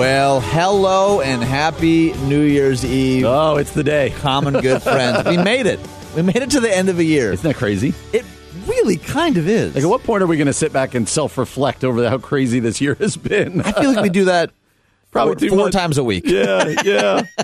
Well, hello and happy New Year's Eve. Oh, it's the day. Common good friends. we made it. We made it to the end of a year. Isn't that crazy? It really kind of is. Like, at what point are we going to sit back and self reflect over how crazy this year has been? I feel like we do that Probably four, four times a week. Yeah, yeah.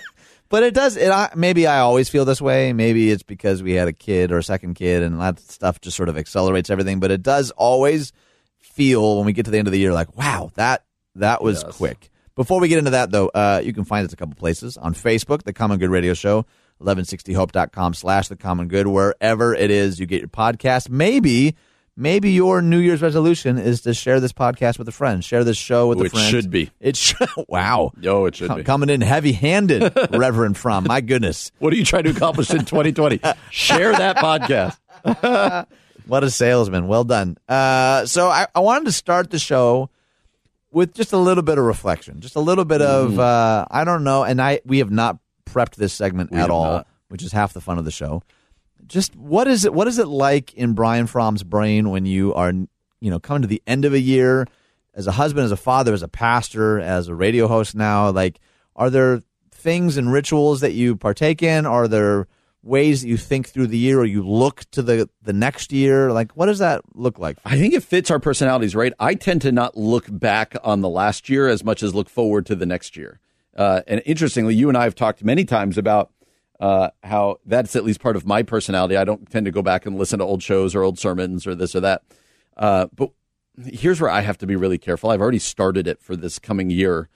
But it does. It I, maybe I always feel this way. Maybe it's because we had a kid or a second kid, and that stuff just sort of accelerates everything. But it does always feel when we get to the end of the year like, wow, that that was quick. Before we get into that, though, uh, you can find us a couple places on Facebook, The Common Good Radio Show, 1160hope.com slash The Common Good, wherever it is you get your podcast. Maybe, maybe your New Year's resolution is to share this podcast with a friend. Share this show with a Which friend. should be. It should. Wow. Yo, it should Com- be. Coming in heavy handed, Reverend Fromm. My goodness. What are you trying to accomplish in 2020? Share that podcast. What a salesman. Well done. Uh, so I, I wanted to start the show with just a little bit of reflection, just a little bit of uh, I don't know, and I we have not prepped this segment at all, not. which is half the fun of the show. Just what is it? What is it like in Brian Fromm's brain when you are you know coming to the end of a year as a husband, as a father, as a pastor, as a radio host now? Like, are there things and rituals that you partake in? Are there ways that you think through the year or you look to the the next year like what does that look like I think it fits our personalities, right? I tend to not look back on the last year as much as look forward to the next year. Uh, and interestingly, you and I have talked many times about uh, how that's at least part of my personality. I don't tend to go back and listen to old shows or old sermons or this or that. Uh, but here's where I have to be really careful. I've already started it for this coming year.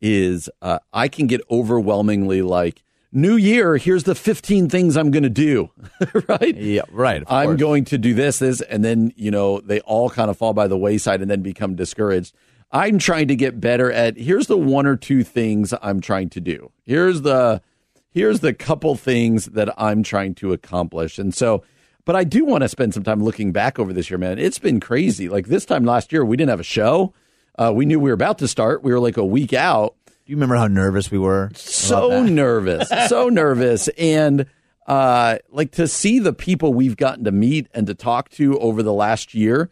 Is uh, I can get overwhelmingly like new year. Here's the 15 things I'm going to do, right? yeah right I'm going to do this, this, and then you know they all kind of fall by the wayside and then become discouraged. I'm trying to get better at. Here's the one or two things I'm trying to do. Here's the here's the couple things that I'm trying to accomplish, and so. But I do want to spend some time looking back over this year, man. It's been crazy. Like this time last year, we didn't have a show. Uh, we knew we were about to start. We were like a week out you remember how nervous we were so nervous, so nervous, and uh, like to see the people we've gotten to meet and to talk to over the last year,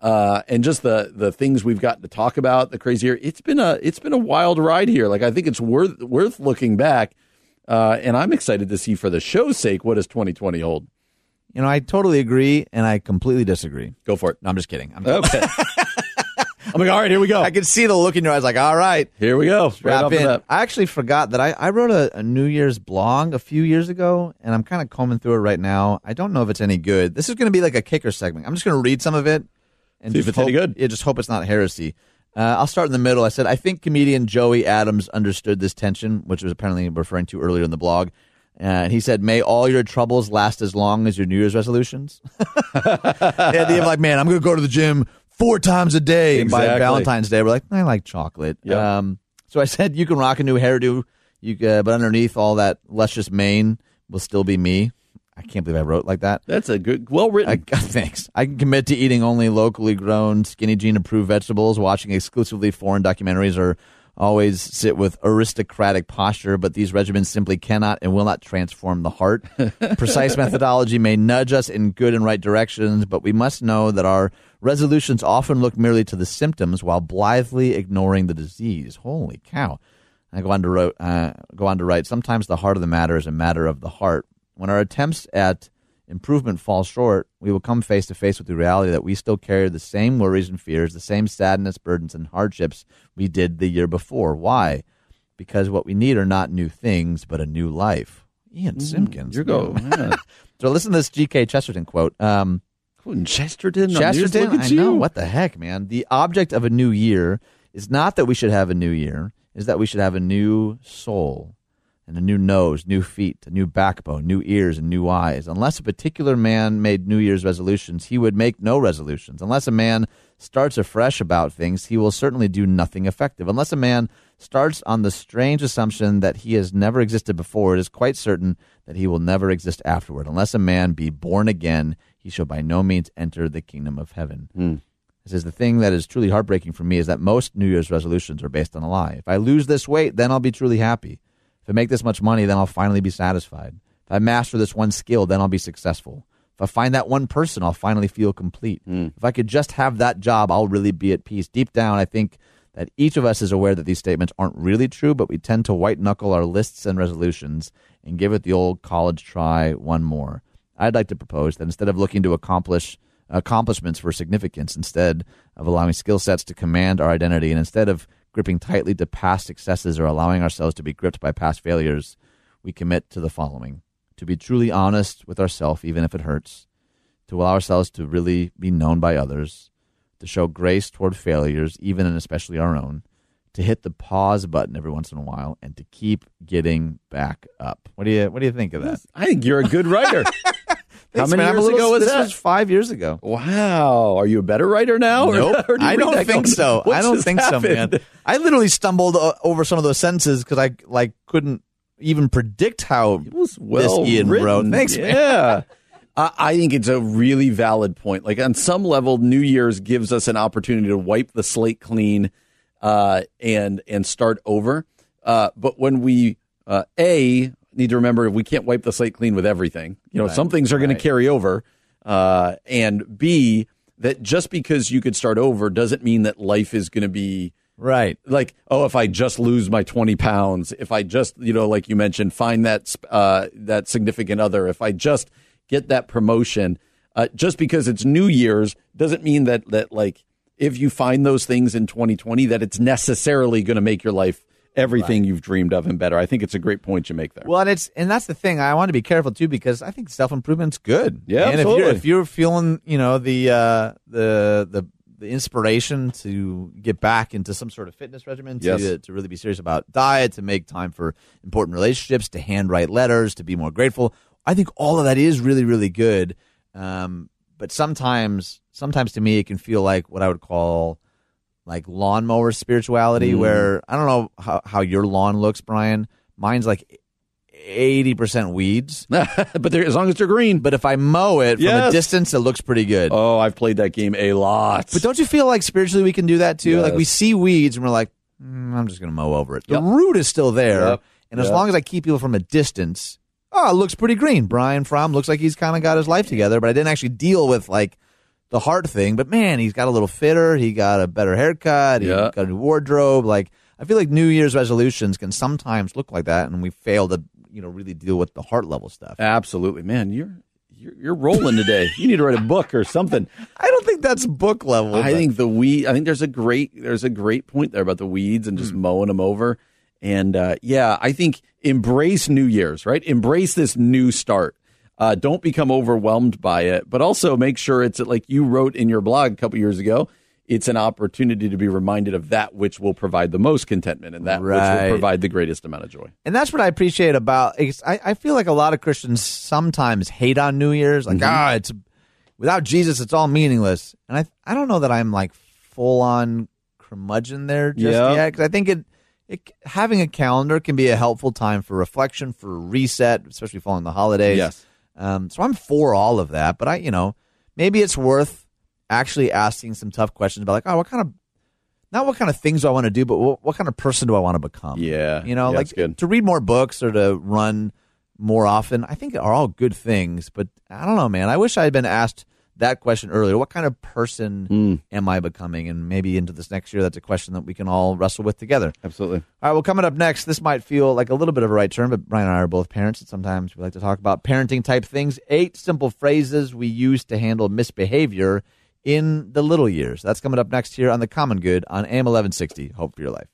uh, and just the the things we've gotten to talk about, the crazy year. It's been a it's been a wild ride here. Like I think it's worth worth looking back, uh, and I'm excited to see for the show's sake what does 2020 hold. you know i totally agree and i completely disagree Go for it. no i'm just kidding I'm, Okay. I'm like, all right, here we go. i could see the look in your eyes like all right Here we go. Right wrap off the in i actually forgot that i, I wrote a, a new year's blog a few years ago and i'm kind of combing through it right now i don't know if it's any good this is going to be like a kicker segment i'm just going to read some of it and See if just it's any good. yeah, just hope it's not heresy uh, I'll start in the middle. I said, I think comedian Joey Adams understood this tension, which was apparently referring to earlier in the blog. Uh, and he said, May all your troubles last as long as your New Year's resolutions. the idea of like, man, I'm going to go to the gym four times a day. And by Valentine's Day, we're like, I like chocolate. Yep. Um, so I said, you can rock a new hairdo, you uh, but underneath all that luscious mane will still be me. I can't believe I wrote like that. That's a good, well written. I, thanks. I can commit to eating only locally grown, skinny gene approved vegetables, watching exclusively foreign documentaries, or always sit with aristocratic posture. But these regimens simply cannot and will not transform the heart. Precise methodology may nudge us in good and right directions, but we must know that our resolutions often look merely to the symptoms while blithely ignoring the disease. Holy cow! I go on to wrote, uh, go on to write. Sometimes the heart of the matter is a matter of the heart. When our attempts at improvement fall short, we will come face to face with the reality that we still carry the same worries and fears, the same sadness, burdens, and hardships we did the year before. Why? because what we need are not new things, but a new life. Ian Simpkins. You go. Yeah. So listen to this G.K. Chesterton quote. Um, Quoting Chesterton. Chesterton, I know. What the heck, man? The object of a new year is not that we should have a new year, is that we should have a new soul and a new nose, new feet, a new backbone, new ears, and new eyes. Unless a particular man made New Year's resolutions, he would make no resolutions. Unless a man starts afresh about things, he will certainly do nothing effective. Unless a man starts on the strange assumption that he has never existed before, it is quite certain that he will never exist afterward. Unless a man be born again, he shall by no means enter the kingdom of heaven. Hmm. It says the thing that is truly heartbreaking for me is that most New Year's resolutions are based on a lie. If I lose this weight, then I'll be truly happy. If I make this much money, then I'll finally be satisfied. If I master this one skill, then I'll be successful. If I find that one person, I'll finally feel complete. Hmm. If I could just have that job, I'll really be at peace. Deep down, I think that each of us is aware that these statements aren't really true, but we tend to white knuckle our lists and resolutions and give it the old college try one more. I'd like to propose that instead of looking to accomplish accomplishments for significance, instead of allowing skill sets to command our identity, and instead of gripping tightly to past successes or allowing ourselves to be gripped by past failures, we commit to the following to be truly honest with ourselves, even if it hurts, to allow ourselves to really be known by others, to show grace toward failures, even and especially our own, to hit the pause button every once in a while, and to keep getting back up. What do you What do you think of that? I think you're a good writer. How many man. Years little- ago was this that? Was five years ago. Wow. Are you a better writer now? or- Nope. or do I don't think going, so. "What I don't think so, man. happened?" I literally stumbled uh, over some of those sentences because I like couldn't even predict how It was well this Ian written. wrote. Thanks, man. yeah. I I think it's a really valid point. Like on some level, New Year's gives us an opportunity to wipe the slate clean uh, and and start over. Uh, but when we uh, a need to remember we can't wipe the slate clean with everything. You know, some things are going to carry over, uh, and b that just because you could start over doesn't mean that life is going to be Right. like oh if i just lose my 20 pounds if i just you know like you mentioned find that uh, that significant other if i just get that promotion uh, just because it's new year's doesn't mean that that like if you find those things in 2020 that it's necessarily going to make your life everything you've dreamed of and better i think it's a great point you make there Well, and it's and that's the thing. I want to be careful too because I think self improvement's good. Yeah, and if absolutely. you're if you're feeling you know the uh, the the the inspiration to get back into some sort of fitness regimen, to Yes. to really be serious about diet, to make time for important relationships, to handwrite letters, to be more grateful. I think all of that is really really good. Um, but sometimes sometimes to me it can feel like what I would call like lawnmower spirituality, where I don't know how, how your lawn looks, Brian. Mine's like eighty percent weeds, but they're, as long as they're green but if I mow it from a distance, it looks pretty good. oh i've played that game a lot But don't you feel like spiritually we can do that too? Like we see weeds and we're like, mm, I'm just going to mow over it. The Yep. root is still there, Yep. and as long as I keep people from a distance, oh, it looks pretty green. Brian Fromm looks like he's kind of got his life together, but I didn't actually deal with like the heart thing. But man, he's got a little fitter. He got a better haircut. He Yeah. got a new wardrobe. Like I feel like New Year's resolutions can sometimes look like that, and we fail to you know really deal with the heart level stuff. absolutely man you're you're, you're rolling today you need to write a book or something I don't think that's book level. I but- think the weed. I think there's a great there's a great point there about the weeds and just mowing them over. And uh, yeah, I think embrace New Year's, right? Embrace this new start. Uh, don't become overwhelmed by it, but also make sure it's like you wrote in your blog a couple years ago. It's an opportunity to be reminded of that which will provide the most contentment and that which will provide the greatest amount of joy. And that's what I appreciate about. I, I feel like a lot of Christians sometimes hate on New Year's, like ah, it's without Jesus, it's all meaningless. And I I don't know that I'm like full on curmudgeon there just Yeah. yet because I think it, it having a calendar can be a helpful time for reflection, for reset, especially following the holidays. Yes. Um, so I'm for all of that, but I you know maybe it's worth actually asking some tough questions about like oh what kind of not what kind of things do I want to do, but what, what kind of person do I want to become? Yeah. You know, Yeah, like to read more books or to run more often, I think are all good things. But I don't know, man. I wish I had been asked that question earlier. What kind of person mm. am I becoming? And maybe into this next year, that's a question that we can all wrestle with together. Absolutely. All right. Well, coming up next, this might feel like a little bit of a right turn, but Brian and I are both parents, and sometimes we like to talk about parenting type things. Eight simple phrases we use to handle misbehavior in the little years. That's coming up next here on The Common Good on AM 1160. Hope for your life.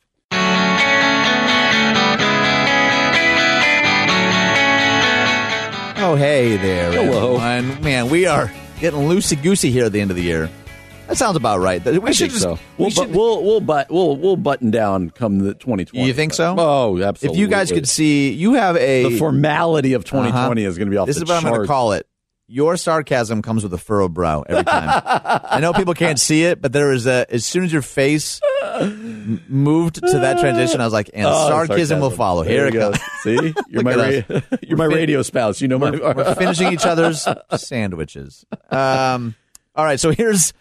Oh, hey there. Hello. Everyone. Man, we are getting loosey goosey here at the end of the year. That sounds about right. We I should think just. so. we We'll, should- bu- we'll we'll but we'll we'll button down come the 2020. You think so? Oh, absolutely. if you guys could see, you have a the formality of 2020 Uh-huh. is going to be off This the is what I'm going to call it. Your sarcasm comes with a furrowed brow every time. I know people can't see it, but there is a. As soon as your face m- moved to that transition, I was like, and Oh, sarcasm, will follow. There Here it goes. See, you're my ra- you're my radio spouse. You know my. We're finishing each other's sandwiches. Um, all right, so here's.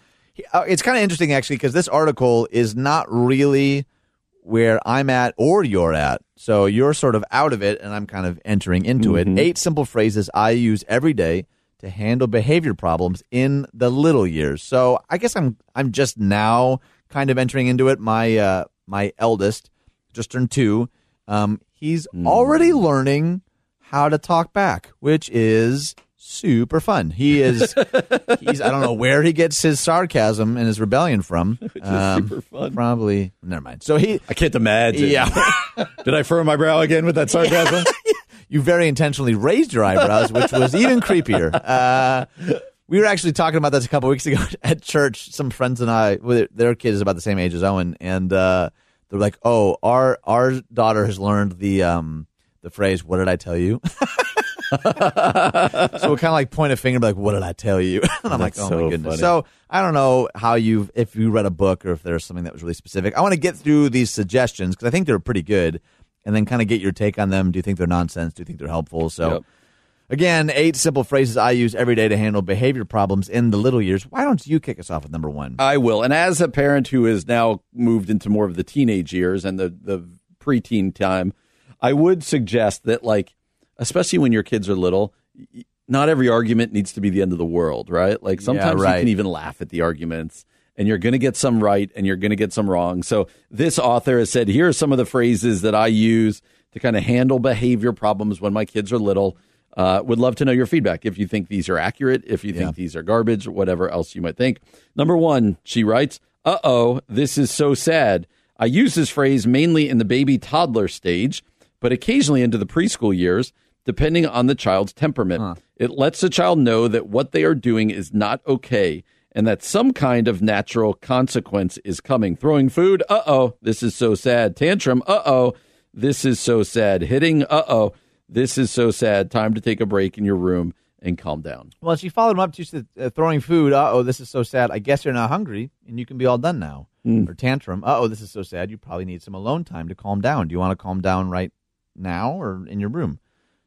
uh, It's kind of interesting actually because this article is not really where I'm at or you're at. So you're sort of out of it, and I'm kind of entering into it. Eight simple phrases I use every day to handle behavior problems in the little years. So I guess I'm I'm just now kind of entering into it. My uh, my eldest just turned two. Um, he's already learning how to talk back, which is super fun. He is he's I don't know where he gets his sarcasm and his rebellion from. Which is super fun. Probably never mind. So he I can't imagine. yeah. Did I furrow my brow again with that sarcasm? you very intentionally raised your eyebrows, which was even creepier. Uh, we were actually talking about this a couple weeks ago at church. Some friends and I, their kid is about the same age as Owen, and uh, they're like, "Oh, our our daughter has learned the um, the phrase, "What did I tell you?" so we kind of like point a finger, be like, "What did I tell you?" and I'm That's like, "Oh so my goodness." funny. So I don't know how you if you read a book or if there's something that was really specific. I want to get through these suggestions because I think they're pretty good, and then kind of get your take on them. Do you think they're nonsense? Do you think they're helpful? So. Yep. Again, eight simple phrases I use every day to handle behavior problems in the little years. Why don't you kick us off with number one? I will. And as a parent who has now moved into more of the teenage years and the, the preteen time, I would suggest that, like, especially when your kids are little, not every argument needs to be the end of the world, right? Like, sometimes right. you can even laugh at the arguments and you're going to get some right and you're going to get some wrong. So, this author has said, here are some of the phrases that I use to kind of handle behavior problems when my kids are little. Uh, would love to know your feedback if you think these are accurate, if you Yeah. think these are garbage, whatever else you might think. Number one, she writes, Uh oh, this is so sad. I use this phrase mainly in the baby toddler stage, but occasionally into the preschool years, depending on the child's temperament. It lets the child know that what they are doing is not okay and that some kind of natural consequence is coming. Throwing food, uh oh, this is so sad. Tantrum, uh oh, this is so sad. Hitting, uh oh, this is so sad. Time to take a break in your room and calm down. Well, she followed him up. She said, uh, throwing food. Uh oh, this is so sad. I guess you're not hungry and you can be all done now. Or tantrum. Uh oh, this is so sad. You probably need some alone time to calm down. Do you want to calm down right now or in your room?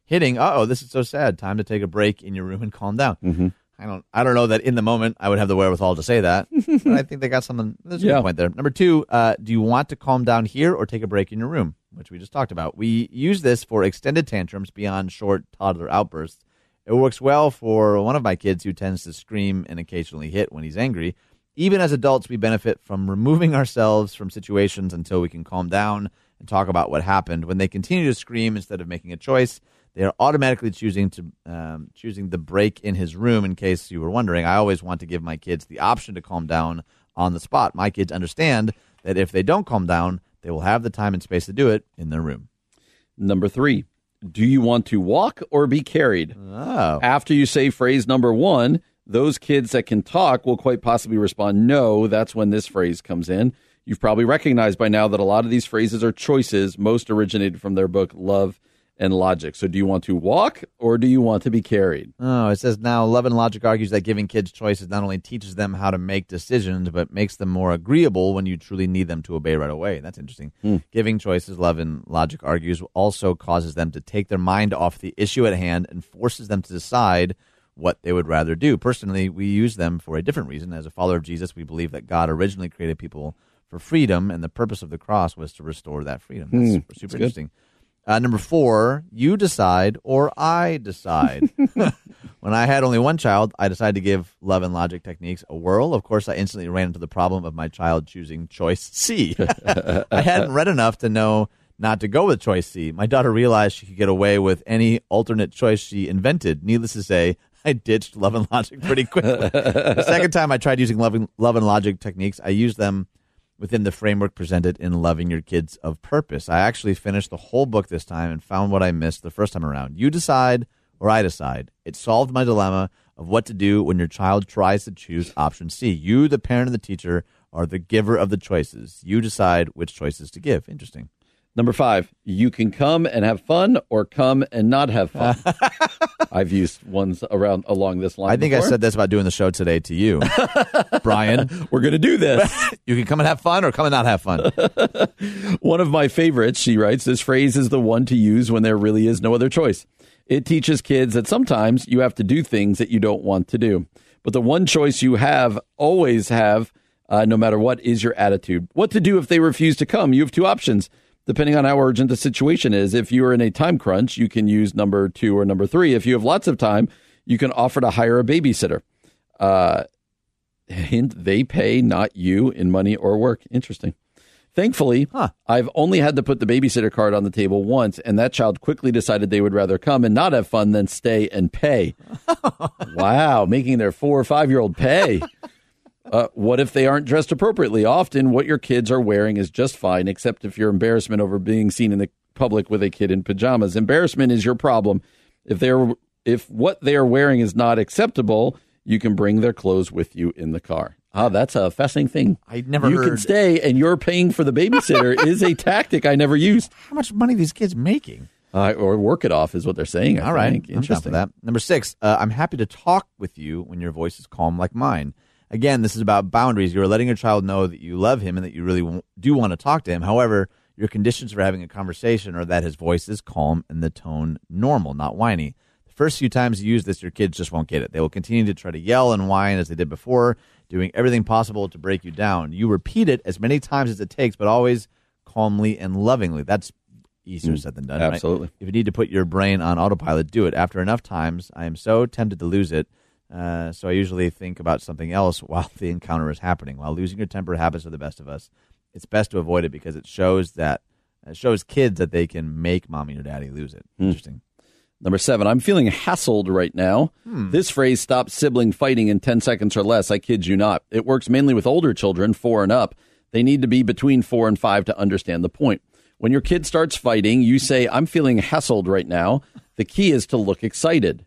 Hitting. Uh oh, this is so sad. Time to take a break in your room and calm down. Mm-hmm. I don't. I don't know that in the moment I would have the wherewithal to say that, but I think they got something. There's a Yeah. good point there. Number two. Uh, do you want to calm down here or take a break in your room? Which we just talked about. We use this for extended tantrums beyond short toddler outbursts. It works well for one of my kids who tends to scream and occasionally hit when he's angry. Even as adults, we benefit from removing ourselves from situations until we can calm down and talk about what happened. When they continue to scream instead of making a choice, they are automatically choosing to um, choosing the break in his room. In case you were wondering, I always want to give my kids the option to calm down on the spot. My kids understand that if they don't calm down, they will have the time and space to do it in their room. Number three, do you want to walk or be carried? Oh, After you say phrase number one, those kids that can talk will quite possibly respond no. That's when this phrase comes in. You've probably recognized by now that a lot of these phrases are choices, most originated from their book, Love and Logic. So, do you want to walk or do you want to be carried? Oh, it says now Love and Logic argues that giving kids choices not only teaches them how to make decisions, but makes them more agreeable when you truly need them to obey right away. That's interesting. Hmm. Giving choices, Love and Logic argues, also causes them to take their mind off the issue at hand and forces them to decide what they would rather do. Personally, we use them for a different reason. As a follower of Jesus, we believe that God originally created people for freedom, and the purpose of the cross was to restore that freedom. That's hmm. super, super interesting. Uh, number four, you decide or I decide. when I had only one child, I decided to give love and logic techniques a whirl. Of course, I instantly ran into the problem of my child choosing choice C. I hadn't read enough to know not to go with choice C. My daughter realized she could get away with any alternate choice she invented. Needless to say, I ditched love and logic pretty quickly. the second time I tried using love and, love and logic techniques, I used them within the framework presented in Loving Your Kids on Purpose. I actually finished the whole book this time and found what I missed the first time around. You decide or I decide. It solved my dilemma of what to do when your child tries to choose option C. You, the parent and the teacher, are the giver of the choices. You decide which choices to give. Interesting. Number five, you can come and have fun or come and not have fun. I've used ones around along this line. I think I said this about doing the show today to you, Brian. we're going to do this. You can come and have fun or come and not have fun. one of my favorites, she writes, this phrase is the one to use when there really is no other choice. It teaches kids that sometimes you have to do things that you don't want to do. But the one choice you have, always have, uh, no matter what, is your attitude. What to do if they refuse to come? You have two options depending on how urgent the situation is. If you are in a time crunch, you can use number two or number three. If you have lots of time, you can offer to hire a babysitter. Uh, hint, they pay, not you, in money or work. Interesting. Thankfully, Huh. I've only had to put the babysitter card on the table once, and that child quickly decided they would rather come and not have fun than stay and pay. wow, making their four or five year old pay. Uh, what if they aren't dressed appropriately? Often, what your kids are wearing is just fine, except if your embarrassment over being seen in the public with a kid in pajamas. Embarrassment is your problem. If they're if what they are wearing is not acceptable, you can bring their clothes with you in the car. Ah, that's a fascinating thing. I never You can stay, and you're paying for the babysitter is a tactic I never used. How much money are these kids making? Uh, or work it off is what they're saying. I All right, think. I'm down for that. Number six, uh, I'm happy to talk with you when your voice is calm like mine. Again, this is about boundaries. You are letting your child know that you love him and that you really do want to talk to him. However, your conditions for having a conversation are that his voice is calm and the tone normal, not whiny. The first few times you use this, your kids just won't get it. They will continue to try to yell and whine as they did before, doing everything possible to break you down. You repeat it as many times as it takes, but always calmly and lovingly. That's easier mm, said than done. right? absolutely. If you need to put your brain on autopilot, do it. After enough times, I am so tempted to lose it. Uh, so I usually think about something else while the encounter is happening. While losing your temper happens to the best of us, it's best to avoid it because it shows that it shows kids that they can make mommy or daddy lose it. Interesting. Number seven, I'm feeling hassled right now. Hmm. This phrase stops sibling fighting in 10 seconds or less. I kid you not. It works mainly with older children, four and up. They need to be between four and five to understand the point. When your kid starts fighting, you say, I'm feeling hassled right now. The key is to look excited.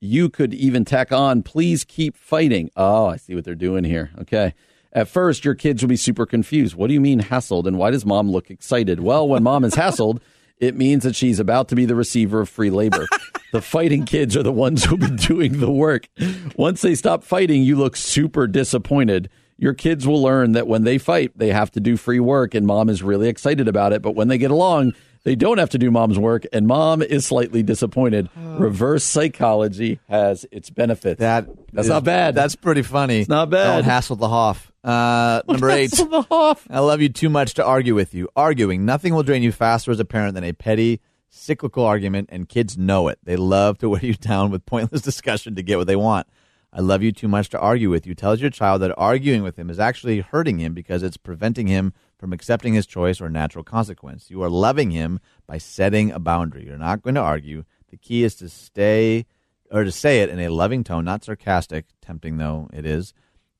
You could even tack on, please keep fighting. Oh, I see what they're doing here. Okay. At first, your kids will be super confused. What do you mean hassled? And why does mom look excited? Well, when mom is hassled, it means that she's about to be the receiver of free labor. the fighting kids are the ones who'll be doing the work. Once they stop fighting, you look super disappointed. Your kids will learn that when they fight, they have to do free work, and mom is really excited about it. But when they get along, they don't have to do mom's work, and mom is slightly disappointed. Reverse psychology has its benefits. That That's is- not bad. That's pretty funny. It's not bad. Don't hassle the Hoff. Uh, number eight. Hassle the Hoff. I love you too much to argue with you. Arguing. Nothing will drain you faster as a parent than a petty, cyclical argument, and kids know it. They love to wear you down with pointless discussion to get what they want. I love you too much to argue with you tells your child that arguing with him is actually hurting him because it's preventing him from accepting his choice or natural consequence. You are loving him by setting a boundary. You're not going to argue. The key is to stay or to say it in a loving tone, not sarcastic, tempting though it is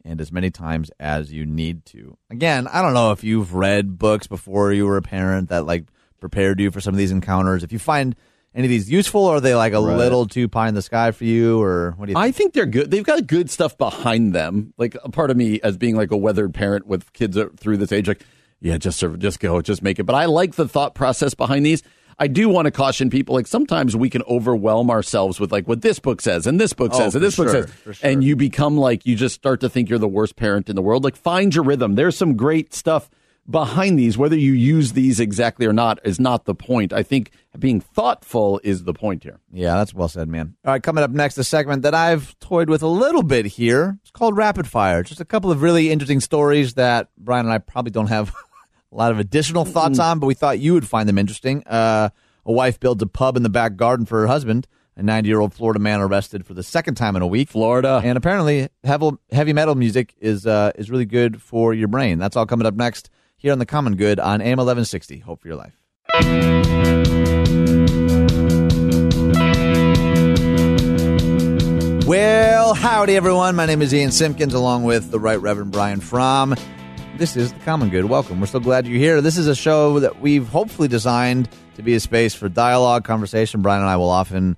and as many times as you need to. Again, I don't know if you've read books before you were a parent that like prepared you for some of these encounters. If you find any of these useful, or are they like a Right. little too pie in the sky for you, or what do you think? I think they're good. They've got good stuff behind them. Like a part of me, as being like a weathered parent with kids uh, through this age, like, yeah, just serve, just go, just make it. But I like the thought process behind these. I do want to caution people. Like sometimes we can overwhelm ourselves with like what this book says and this book Oh, says and this book sure, says, sure. and you become like you just start to think you're the worst parent in the world. Like find your rhythm. There's some great stuff behind these. Whether you use these exactly or not is not the point. I think being thoughtful is the point here. Yeah, that's well said, man. All right, coming up next, a segment that I've toyed with a little bit here. It's called Rapid Fire. Just a couple of really interesting stories that Brian and I probably don't have a lot of additional thoughts on, but we thought you would find them interesting. Uh, a wife builds a pub in the back garden for her husband. A 90 year old Florida man arrested for the second time in a week. Florida. And apparently, heavy, metal music is uh, is really good for your brain. That's all coming up next here on The Common Good on AM 1160. Hope for your life. Well, howdy, everyone. My name is Ian Simpkins, along with the Right Reverend Brian Fromm. This is The Common Good. Welcome. We're so glad you're here. This is a show that we've hopefully designed to be a space for dialogue, conversation. Brian and I will often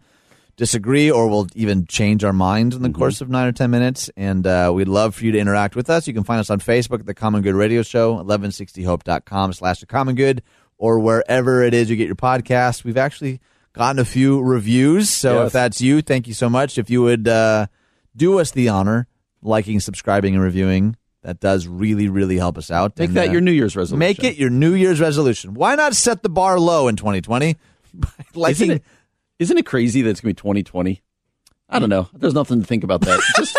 disagree or we'll even change our minds in the Mm-hmm. course of nine or 10 minutes. And uh, we'd love for you to interact with us. You can find us on Facebook at The Common Good Radio Show, 1160hope.com slash The Common Good, or wherever it is you get your podcast. We've actually gotten a few reviews. So Yes. if that's you, thank you so much. If you would uh, do us the honor, liking, subscribing, and reviewing, that does really, really help us out. Make And, that uh, your New Year's resolution. Make it your New Year's resolution. Why not set the bar low in 2020? Liking, Isn't it, isn't it crazy that it's going to be 2020? I don't know. There's nothing to think about that. Just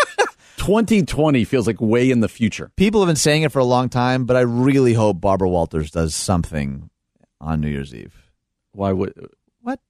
2020 feels like way in the future. people have been saying it for a long time, but I really hope Barbara Walters does something on New Year's Eve. Why would What?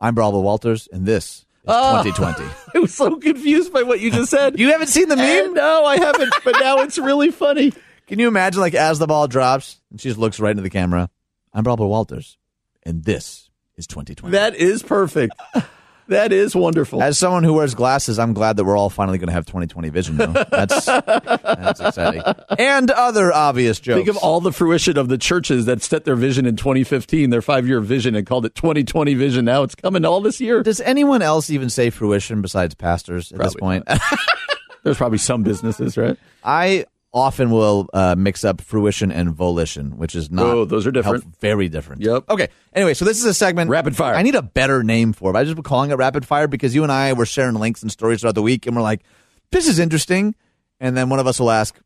I'm Barbara Walters, and this Oh. 2020. I was so confused by what you just said. You haven't seen the meme? And no, I haven't. But now it's really funny. Can you imagine, like, as the ball drops, and she just looks right into the camera? I'm Robert Walters, and this is 2020. That is perfect. That is wonderful. As someone who wears glasses, I'm glad that we're all finally going to have 2020 vision. Though that's that's exciting, and other obvious jokes. Think of all the fruition of the churches that set their vision in 2015, their five year vision, and called it 2020 vision. Now it's coming all this year. Does anyone else even say fruition besides pastors at this point? There's probably some businesses, right? I often will uh, mix up fruition and volition, which is not. Oh, those are different. help- very different. Yep. Okay. Anyway, so this is a segment. Rapid fire. I need a better name for it. I just been calling it rapid fire because you and I were sharing links and stories throughout the week, and we're like, "This is interesting," and then one of us will ask.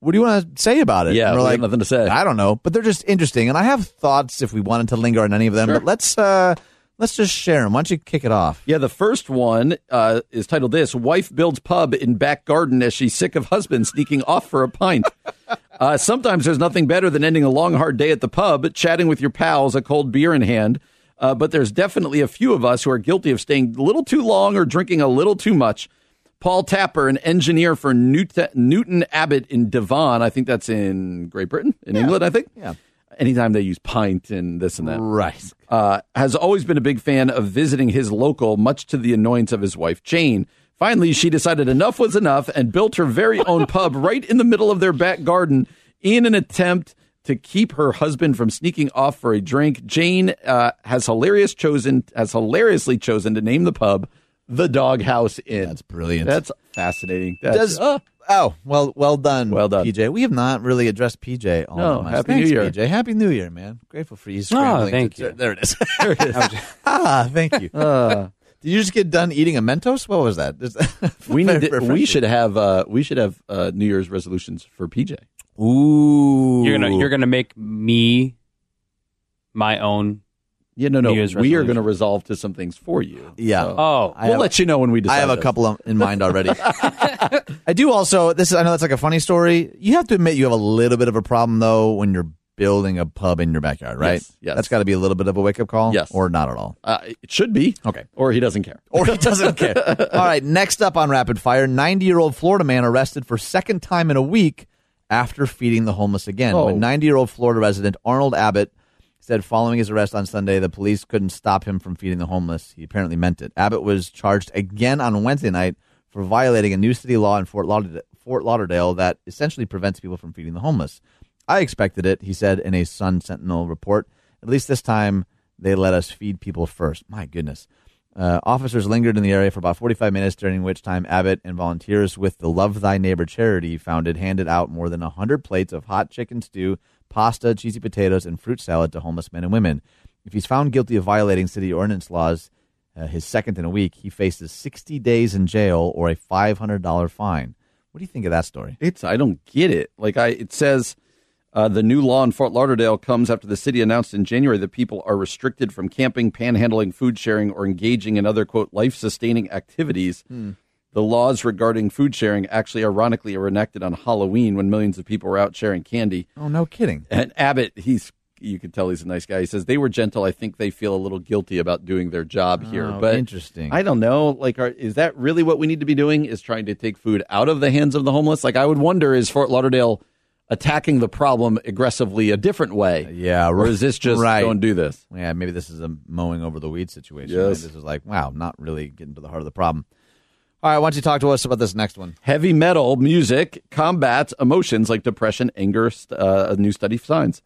What do you want to say about it? Yeah, we're we like, nothing to say. I don't know, but they're just interesting, and I have thoughts if we wanted to linger on any of them. But let's uh, let's just share them. Why don't you kick it off? Yeah, the first one uh, is titled this Wife Builds Pub in Back Garden as she's sick of husband sneaking off for a pint. uh, sometimes there's nothing better than ending a long, hard day at the pub, chatting with your pals, a cold beer in hand. Uh, but there's definitely a few of us who are guilty of staying a little too long or drinking a little too much. Paul Tapper, an engineer for Newt- Newton Abbot in Devon, I think that's in Great Britain, in England, I think. Yeah. Anytime they use pint and this and that Right. uh, has always been a big fan of visiting his local, much to the annoyance of his wife, Jane. Finally, she decided enough was enough and built her very own pub right in the middle of their back garden in an attempt to keep her husband from sneaking off for a drink. Jane uh, has hilarious chosen has hilariously chosen to name the pub the Doghouse Inn. That's brilliant. That's fascinating. That's, Does uh, oh well well done Well done. PJ. We have not really addressed PJ all No, that much. Happy Thanks, New Year. PJ. Happy New Year, man. Grateful for you. scrambling oh, thank to- you. There it is. there it is. ah, thank you. Did you just get done eating a Mentos? What was that? We need to, we should have uh, we should have uh, New Year's resolutions for PJ. Ooh, You're gonna you're gonna make me my own. Yeah, no, no. New Year's we are going to resolve to some things for you. Yeah. So Oh, I we'll have- let you know when we decide. I have a couple of- in mind already. I do also. This is. I know that's like a funny story. You have to admit you have a little bit of a problem though when you're building a pub in your backyard, right? Yes, yes. That's got to be a little bit of a wake up call. Yes. or not at all. Uh, it should be Okay. or he doesn't care. or he doesn't care. All right, next up on rapid fire 90 year old Florida man arrested for second time in a week after feeding the homeless again. Oh. When 90 year old Florida resident Arnold Abbott said following his arrest on Sunday, the police couldn't stop him from feeding the homeless. He apparently meant it. Abbott was charged again on Wednesday night for violating a new city law in Fort Lauderdale, Fort Lauderdale that essentially prevents people from feeding the homeless. I expected it, he said in a Sun Sentinel report. At least this time, they let us feed people first. My goodness. Uh, officers lingered in the area for about 45 minutes, during which time Abbott and volunteers with the Love Thy Neighbor charity founded handed out more than 100 plates of hot chicken stew, pasta, cheesy potatoes, and fruit salad to homeless men and women. If he's found guilty of violating city ordinance laws, uh, his second in a week, he faces 60 days in jail or a $500 fine. What do you think of that story? It's I don't get it. Like I, it says. Uh, the new law in Fort Lauderdale comes after the city announced in January that people are restricted from camping, panhandling, food sharing, or engaging in other quote life sustaining activities. The laws regarding food sharing actually, ironically, are enacted on Halloween when millions of people were out sharing candy. Oh, no kidding. And Abbott, he's you can tell he's a nice guy. He says they were gentle. I think they feel a little guilty about doing their job here. Oh, but interesting. I don't know. Like, are, is that really what we need to be doing? Is trying to take food out of the hands of the homeless? Like, I would wonder: is Fort Lauderdale attacking the problem aggressively a different way? Yeah, or is this just right. don't do this? Yeah, maybe this is a mowing over the weed situation. Yes. This is like, wow, not really getting to the heart of the problem. All right, why don't you talk to us about this next one? Heavy metal music combats emotions like depression, anger. st- Uh, a new study finds.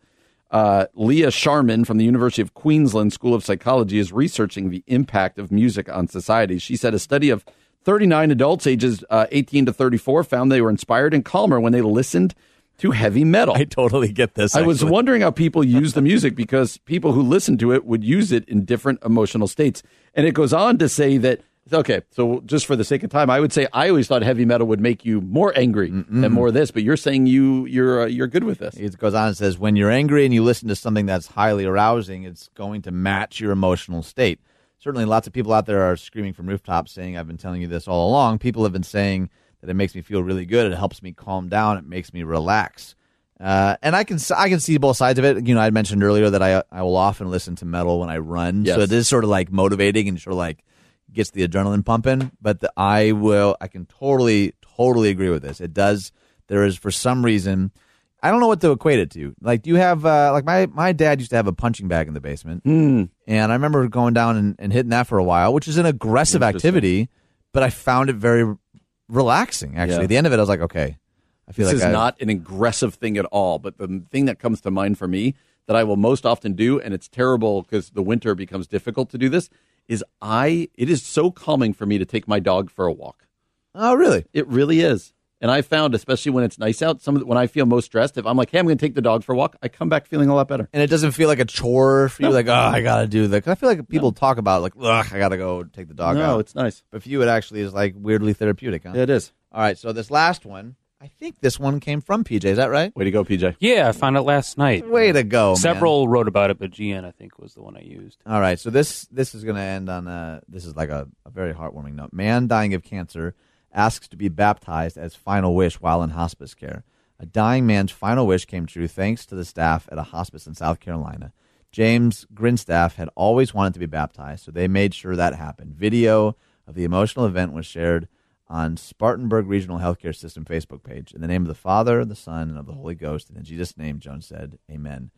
Uh, Leah Sharman from the University of Queensland School of Psychology is researching the impact of music on society. She said a study of 39 adults ages uh, 18 to 34 found they were inspired and calmer when they listened to heavy metal. I totally get this. I was wondering how people use the music because people who listen to it would use it in different emotional states. And it goes on to say that, okay, so just for the sake of time, I would say I always thought heavy metal would make you more angry and more of this, but you're saying you you're uh, you're good with this. It goes on and says, when you're angry and you listen to something that's highly arousing, it's going to match your emotional state. Certainly, lots of people out there are screaming from rooftops saying, I've been telling you this all along. People have been saying that it makes me feel really good. It helps me calm down. It makes me relax. Uh, and I can I can see both sides of it. You know, I mentioned earlier that I I will often listen to metal when I run, so Yes. it is sort of like motivating and sort of like gets the adrenaline pumping. But the, I will I can totally totally agree with this. It does. There is for some reason I don't know what to equate it to. Like, do you have uh, like my my dad used to have a punching bag in the basement, Hmm. and I remember going down and, and hitting that for a while, which is an aggressive activity, but I found it very relaxing. Actually, Yeah. at the end of it, I was like, okay, I feel This like is I, not an aggressive thing at all, but the thing that comes to mind for me that I will most often do, and it's terrible because the winter becomes difficult to do this, is I. It is so calming for me to take my dog for a walk. Oh, really? It really is. And I found, especially when it's nice out, some of the, when I feel most stressed, if I'm like, "Hey, I'm going to take the dog for a walk," I come back feeling a lot better. And it doesn't feel like a chore for you. Like, oh, I gotta do that. I feel like people talk about like, ugh, I gotta go take the dog no, out. it's nice. but for you, it actually is like weirdly therapeutic. Huh? It is. All right, so this last one, I think this one came from PJ. Is that right? Way to go, PJ. Yeah, I found it last night. Way to go, man. Several wrote about it, but GN I think was the one I used. All right, so this this is going to end on a this is like a, a very heartwarming note. Man dying of cancer asks to be baptized as final wish while in hospice care. A dying man's final wish came true thanks to the staff at a hospice in South Carolina. James Grinstaff had always wanted to be baptized, so they made sure that happened. Video of the emotional event was shared on Spartanburg Regional Healthcare System Facebook page. In the name of the Father, the Son, and of the Holy Ghost, and in Jesus' name, Jones said, Amen.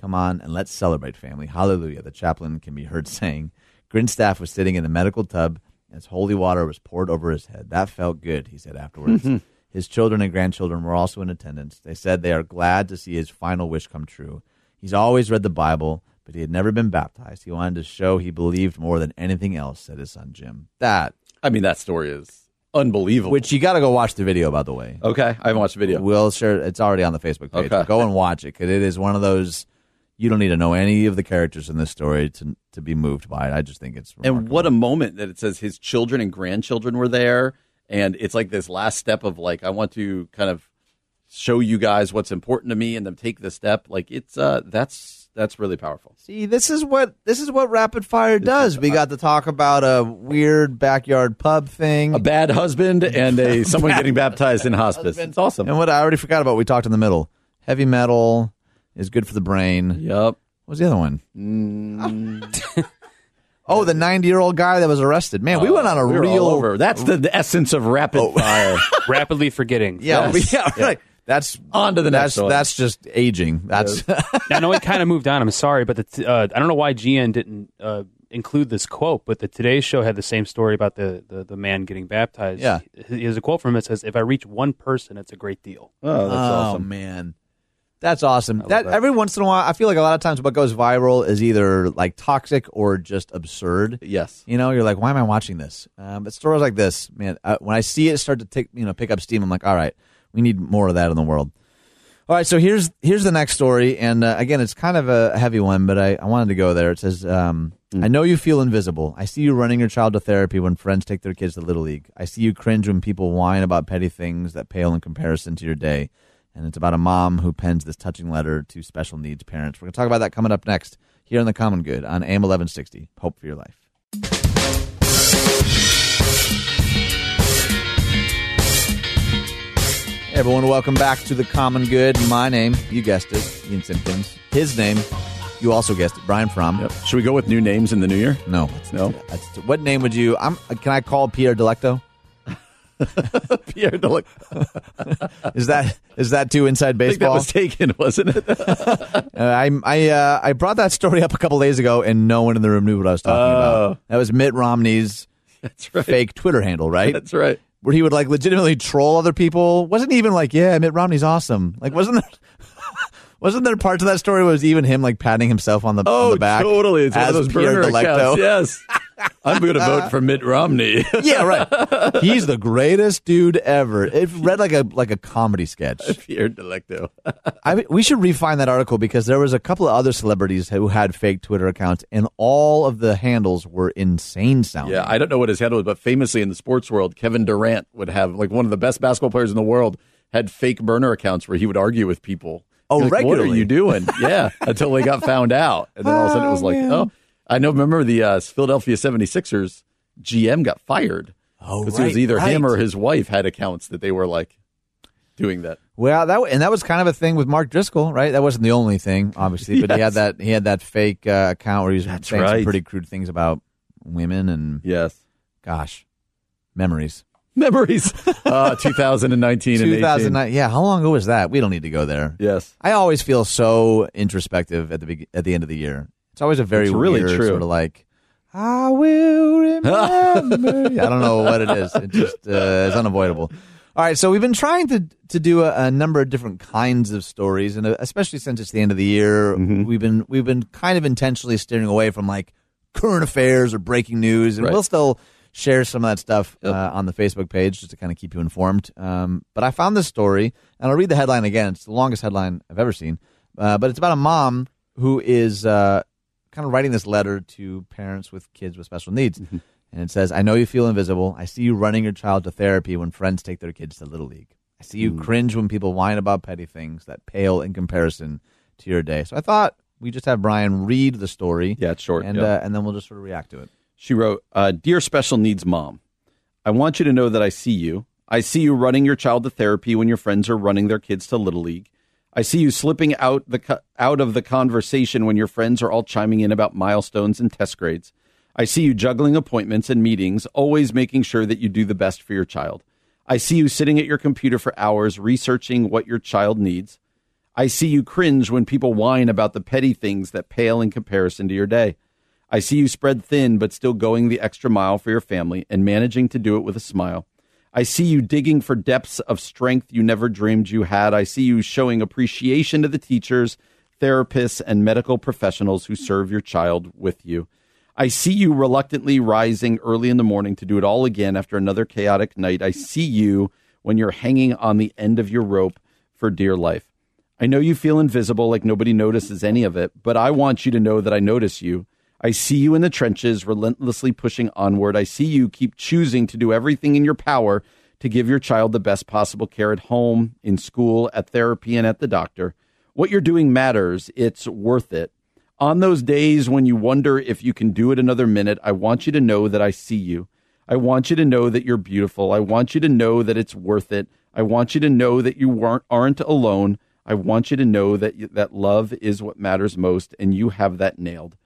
Come on and let's celebrate, family. Hallelujah. The chaplain can be heard saying. Grinstaff was sitting in the medical tub as holy water was poured over his head. That felt good, he said afterwards. his children and grandchildren were also in attendance. They said they are glad to see his final wish come true. He's always read the Bible, but he had never been baptized. He wanted to show he believed more than anything else, said his son Jim. That, I mean, that story is unbelievable. which you got to go watch the video, by the way. okay, I haven't watched the video. We'll share. It's already on the Facebook page. Okay. Go and watch it because it is one of those. You don't need to know any of the characters in this story to to be moved by it. I just think it's And what a moment that it says his children and grandchildren were there. And it's like this last step of like, I want to kind of show you guys what's important to me and then take the step. Like it's, uh, that's, that's really powerful. See, this is what this is what rapid fire does. We got to talk about a weird backyard pub thing, A bad husband and a someone getting baptized in hospice. It's awesome. and what I already forgot about. We talked in the middle. Heavy metal is good for the brain. Yep. What was the other one? Mm. oh, the ninety-year-old guy that was arrested. Man, we went on a We real over. That's the, the essence of rapid fire. Rapidly forgetting. Yeah, Yes. yeah, right. That's On to the next that's one. that's just aging. That's I know it kind of moved on. I'm sorry, but the t- uh, I don't know why GN didn't uh, include this quote, but the Today Show had the same story about the, the, the man getting baptized. Yeah. There's a quote from it that says, If I reach one person, it's a great deal. Oh, that's oh awesome. man, that's awesome. That, that. every once in a while, I feel like a lot of times what goes viral is either like toxic or just absurd. Yes. You know, you're like, why am I watching this? Um, but stories like this, man, uh, when I see it start to take, you know, pick up steam, I'm like, all right, we need more of that in the world. All right, so here's here's the next story, and uh, again, it's kind of a heavy one, but I, I wanted to go there. It says, um, "I know you feel invisible. I see you running your child to therapy when friends take their kids to little league. I see you cringe when people whine about petty things that pale in comparison to your day." And it's about a mom who pens this touching letter to special needs parents. We're going to talk about that coming up next here on the Common Good on AM 1160. Hope for your life. Everyone, welcome back to the Common Good. My name, you guessed it, Ian Simpkins. His name, you also guessed it, Brian Fromm. Yep. Should we go with new names in the new year? No, let's No? do that. What name would you? I'm. Can I call Pierre Delecto? Pierre Delic. Is that is that too inside think that baseball? was taken, wasn't it? Uh, I I uh, I brought that story up a couple days ago, and no one in the room knew what I was talking Oh. about. That was Mitt Romney's That's right. fake Twitter handle, right? That's right. Where he would like legitimately troll other people. Wasn't even like, yeah, Mitt Romney's awesome. Like, wasn't that, Wasn't there parts of that story where it was even him like patting himself on the, on Oh, the back? totally. It's one as of those Pierre burner accounts. Yes. I'm going to vote for Mitt Romney. yeah, right. He's the greatest dude ever. It read like a like a comedy sketch. Pierre Delecto. I mean, we should refine that article because there was a couple of other celebrities who had fake Twitter accounts, and all of the handles were insane sounding. Yeah, I don't know what his handle was, but famously in the sports world, Kevin Durant would have like one of the best basketball players in the world had fake burner accounts where he would argue with people. Oh, Like, What are you doing? yeah, until they got found out, and then all of a sudden it was oh, like, oh, I know. Remember the uh, Philadelphia 76ers GM got fired Oh, because it was right, either him or his wife had accounts that they were like doing that. Well, that and that was kind of a thing with Mark Driscoll, right? That wasn't the only thing, obviously, but he had that he had that fake uh, account where he was That's saying some pretty crude things about women and Yes. gosh, memories. Memories. Uh, 2019 and 2009. Yeah, how long ago was that? We don't need to go there. Yes. I always feel so introspective at the at the end of the year. It's always a very It's really weird true. sort of like I will remember. I don't know what it is. It just uh, it's unavoidable. All right, so we've been trying to to do a, a number of different kinds of stories, and uh, especially since it's the end of the year, Mm-hmm. we've been we've been kind of intentionally steering away from like current affairs or breaking news, and Right. we'll still share some of that stuff uh, on the Facebook page just to kind of keep you informed. Um, but I found this story, and I'll read the headline again. It's the longest headline I've ever seen, uh, but it's about a mom who is uh, kind of writing this letter to parents with kids with special needs. And it says, I know you feel invisible. I see you running your child to therapy when friends take their kids to Little League. I see you cringe when people whine about petty things that pale in comparison to your day. So I thought we just have Brian read the story. Yeah, it's short, And, yeah. uh, and then we'll just sort of react to it. She wrote, uh, Dear Special Needs Mom, I want you to know that I see you. I see you running your child to therapy when your friends are running their kids to Little League. I see you slipping out the out of the conversation when your friends are all chiming in about milestones and test grades. I see you juggling appointments and meetings, always making sure that you do the best for your child. I see you sitting at your computer for hours researching what your child needs. I see you cringe when people whine about the petty things that pale in comparison to your day. I see you spread thin but still going the extra mile for your family and managing to do it with a smile. I see you digging for depths of strength you never dreamed you had. I see you showing appreciation to the teachers, therapists, and medical professionals who serve your child with you. I see you reluctantly rising early in the morning to do it all again after another chaotic night. I see you when you're hanging on the end of your rope for dear life. I know you feel invisible, like nobody notices any of it, but I want you to know that I notice you. I see you in the trenches, relentlessly pushing onward. I see you keep choosing to do everything in your power to give your child the best possible care at home, in school, at therapy, and at the doctor. What you're doing matters. It's worth it. On those days when you wonder if you can do it another minute, I want you to know that I see you. I want you to know that you're beautiful. I want you to know that it's worth it. I want you to know that you weren't, aren't alone. I want you to know that that love is what matters most, and you have that nailed.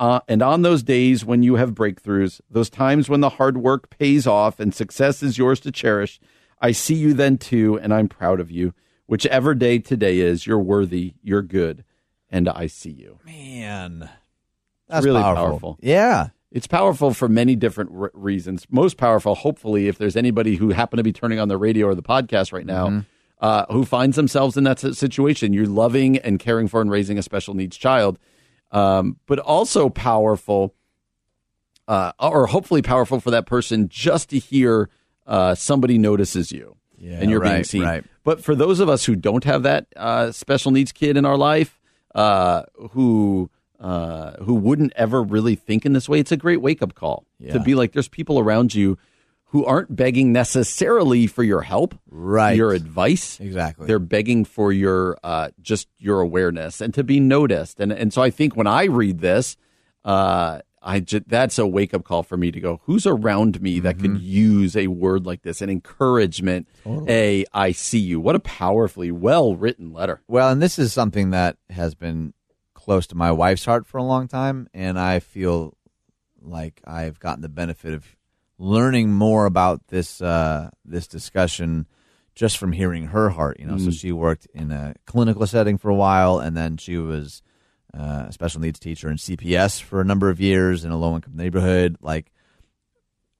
Uh, and on those days when you have breakthroughs, those times when the hard work pays off and success is yours to cherish, I see you then too, and I'm proud of you. Whichever day today is, you're worthy, you're good, and I see you. Man, that's really powerful. powerful. Yeah. It's powerful for many different r- reasons. Most powerful, hopefully, if there's anybody who happen to be turning on the radio or the podcast right now, uh, who finds themselves in that situation. You're loving and caring for and raising a special needs child, um, but also powerful, uh, or hopefully powerful for that person just to hear uh, somebody notices you Yeah, and you're being seen. right. But for those of us who don't have that uh, special needs kid in our life, uh, who uh, who wouldn't ever really think in this way, it's a great wake up call Yeah. to be like, there's people around you who aren't begging necessarily for your help, Right. Your advice, Exactly. They're begging for your uh, just your awareness and to be noticed. And and so I think when I read this, uh, I ju- that's a wake up call for me to go, who's around me that Mm-hmm. could use a word like this, an encouragement, a I see you. What a powerfully well written letter. Well, and this is something that has been close to my wife's heart for a long time, and I feel like I've gotten the benefit of learning more about this uh, this discussion just from hearing her heart. You know, so she worked in a clinical setting for a while, and then she was uh, a special needs teacher in CPS for a number of years in a low income neighborhood. Like,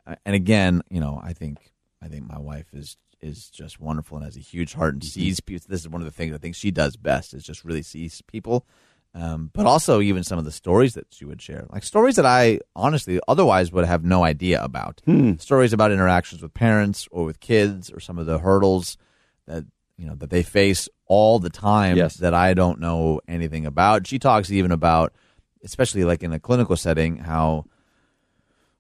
uh, and again, you know, I think I think my wife is is just wonderful and has a huge heart and sees people. This is one of the things I think she does best is just really sees people. Um, but also even some of the stories that she would share, like stories that I honestly otherwise would have no idea about. Stories about interactions with parents or with kids, or some of the hurdles that you know that they face all the time Yes. that I don't know anything about. She talks even about, especially like in a clinical setting, how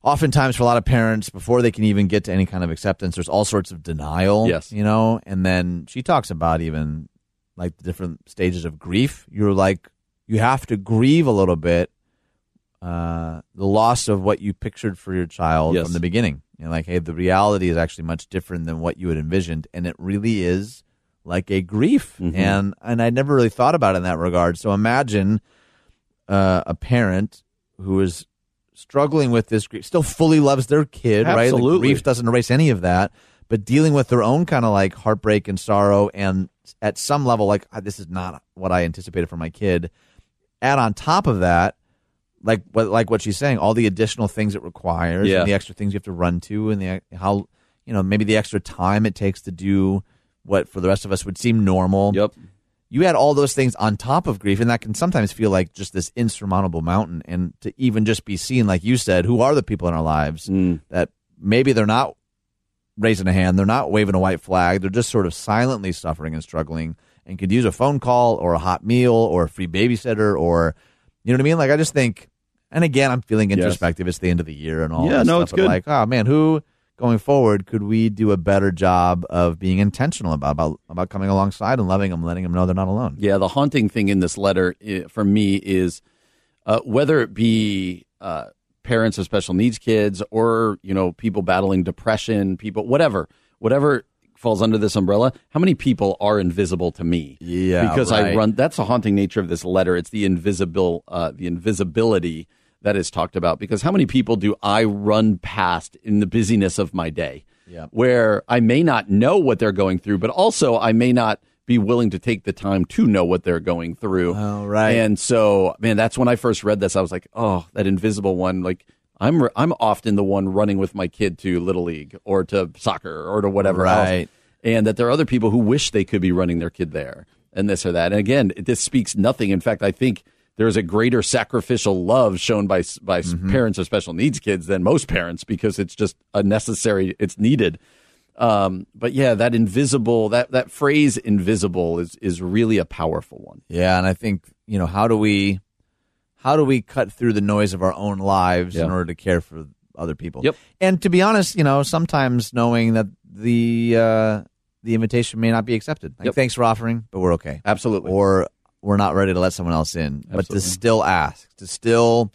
oftentimes for a lot of parents before they can even get to any kind of acceptance there's all sorts of denial Yes. you know and then she talks about even like the different stages of grief you're like you have to grieve a little bit uh, the loss of what you pictured for your child Yes. from the beginning you know, like hey the reality is actually much different than what you had envisioned and it really is like a grief and and i never really thought about it in that regard so imagine uh, a parent who is struggling with this grief, still fully loves their kid, right? The grief doesn't erase any of that, but dealing with their own kind of like heartbreak and sorrow, and at some level, like "Ah, this is not what I anticipated for my kid. Add on top of that, like what like what she's saying, all the additional things it requires, Yeah. and the extra things you have to run to, and the how you know maybe the extra time it takes to do what for the rest of us would seem normal Yep. you add all those things on top of grief, and that can sometimes feel like just this insurmountable mountain. And to even just be seen, like you said, who are the people in our lives mm. that maybe they're not raising a hand, they're not waving a white flag, they're just sort of silently suffering and struggling, and could use a phone call or a hot meal or a free babysitter or, you know what I mean? Like I just think, and again, I'm feeling Yes. introspective. It's the end of the year and all. Yeah, that no, stuff, it's good. Like, oh man, who going forward could we do a better job of being intentional about about, about coming alongside and loving them, letting them know they're not alone. Yeah, the haunting thing in this letter for me is uh, whether it be uh, parents of special needs kids or you know people battling depression, people whatever, whatever falls under this umbrella. How many people are invisible to me? Yeah, because I run. That's the haunting nature of this letter. It's the invisible, uh, the invisibility that is talked about. Because how many people do I run past in the busyness of my day? Yeah. where I may not know what they're going through, but also I may not be willing to take the time to know what they're going through. Oh, right. And so, man, that's when I first read this. I was like, oh, that invisible one. Like, I'm I'm often the one running with my kid to little league or to soccer or to whatever Right. else, and that there are other people who wish they could be running their kid there and this or that. And again, this speaks nothing. In fact, I think there's a greater sacrificial love shown by by Mm-hmm. parents of special needs kids than most parents because it's just a necessary. It's needed. Um, but yeah, that invisible that that phrase invisible is is really a powerful one. Yeah, and I think you know how do we how do we cut through the noise of our own lives in order to care for other people? Yep. And to be honest, you know, sometimes knowing that the uh, the invitation may not be accepted. Like, Yep. thanks for offering, but we're okay. Absolutely. Or we're not ready to let someone else in. But to still ask, to still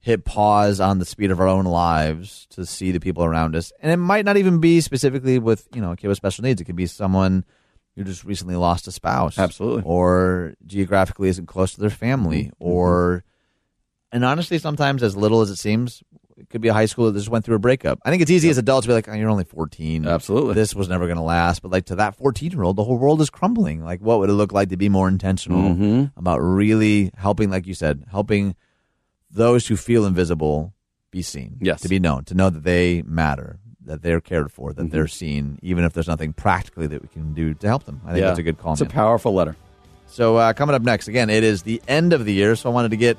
hit pause on the speed of our own lives to see the people around us. And it might not even be specifically with, you know, a kid with special needs. It could be someone who just recently lost a spouse. Absolutely. Or geographically isn't close to their family. Mm-hmm. Or, and honestly, sometimes as little as it seems, it could be a high schooler that just went through a breakup. I think it's easy as adults to be like, oh, you're only 14. Absolutely. This was never going to last. But like to that 14 year old, the whole world is crumbling. Like, what would it look like to be more intentional Mm-hmm. about really helping, like you said, helping those who feel invisible be seen, Yes. to be known, to know that they matter, that they're cared for, Mm-hmm. that they're seen, even if there's nothing practically that we can do to help them. I think yeah, that's a good call. It's a powerful letter. So uh, coming up next, again, it is the end of the year, so I wanted to get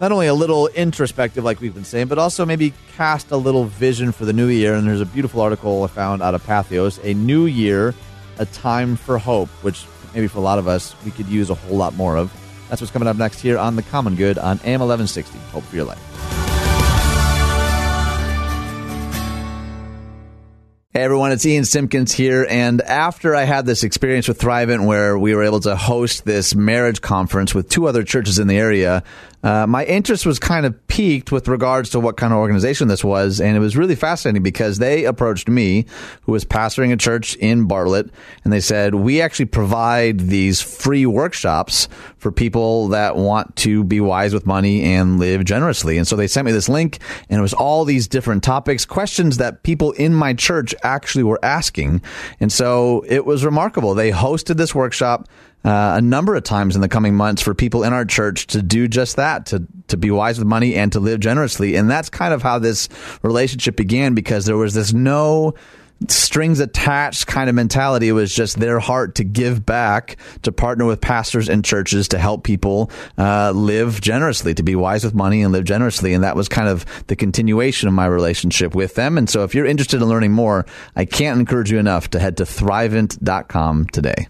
not only a little introspective, like we've been saying, but also maybe cast a little vision for the new year. And there's a beautiful article I found out of Patheos, "A New Year, a Time for Hope," which maybe for a lot of us we could use a whole lot more of. That's what's coming up next here on the Common Good on AM 1160. Hope for your life. Hey everyone, it's Ian Simpkins here. And after I had this experience with Thrivent where we were able to host this marriage conference with two other churches in the area, uh, my interest was kind of piqued with regards to what kind of organization this was. And it was really fascinating because they approached me, who was pastoring a church in Bartlett, and they said, We actually provide these free workshops for people that want to be wise with money and live generously. And so they sent me this link, and it was all these different topics, questions that people in my church actually were asking. And so it was remarkable. They hosted this workshop. Uh, a number of times in the coming months for people in our church to do just that, to to be wise with money and to live generously, and that's kind of how this relationship began because there was this no strings attached kind of mentality. It was just their heart to give back, to partner with pastors and churches to help people uh, live generously, to be wise with money and live generously. And that was kind of the continuation of my relationship with them. And so if you're interested in learning more, I can't encourage you enough to head to thrivent.com today.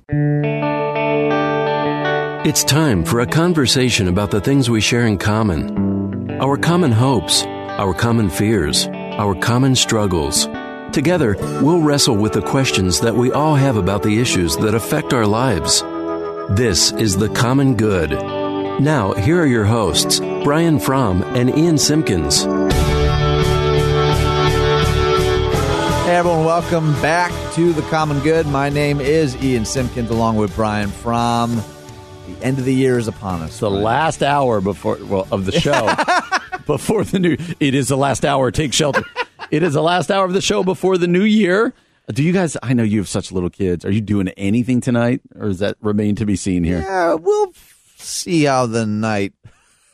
It's time for a conversation about the things we share in common our common hopes, our common fears, our common struggles. Together, we'll wrestle with the questions that we all have about the issues that affect our lives. This is The Common Good. Now, here are your hosts, Brian Fromm and Ian Simpkins. Hey everyone, welcome back to The Common Good. My name is Ian Simpkins along with Brian Fromm. The end of the year is upon us. the last hour before well of the show before the new it is the last hour take shelter it is the last hour of the show before the new year. Do you guys i know you have such little kids. Are you doing anything tonight or does that remain to be seen here? Yeah, we'll see how the night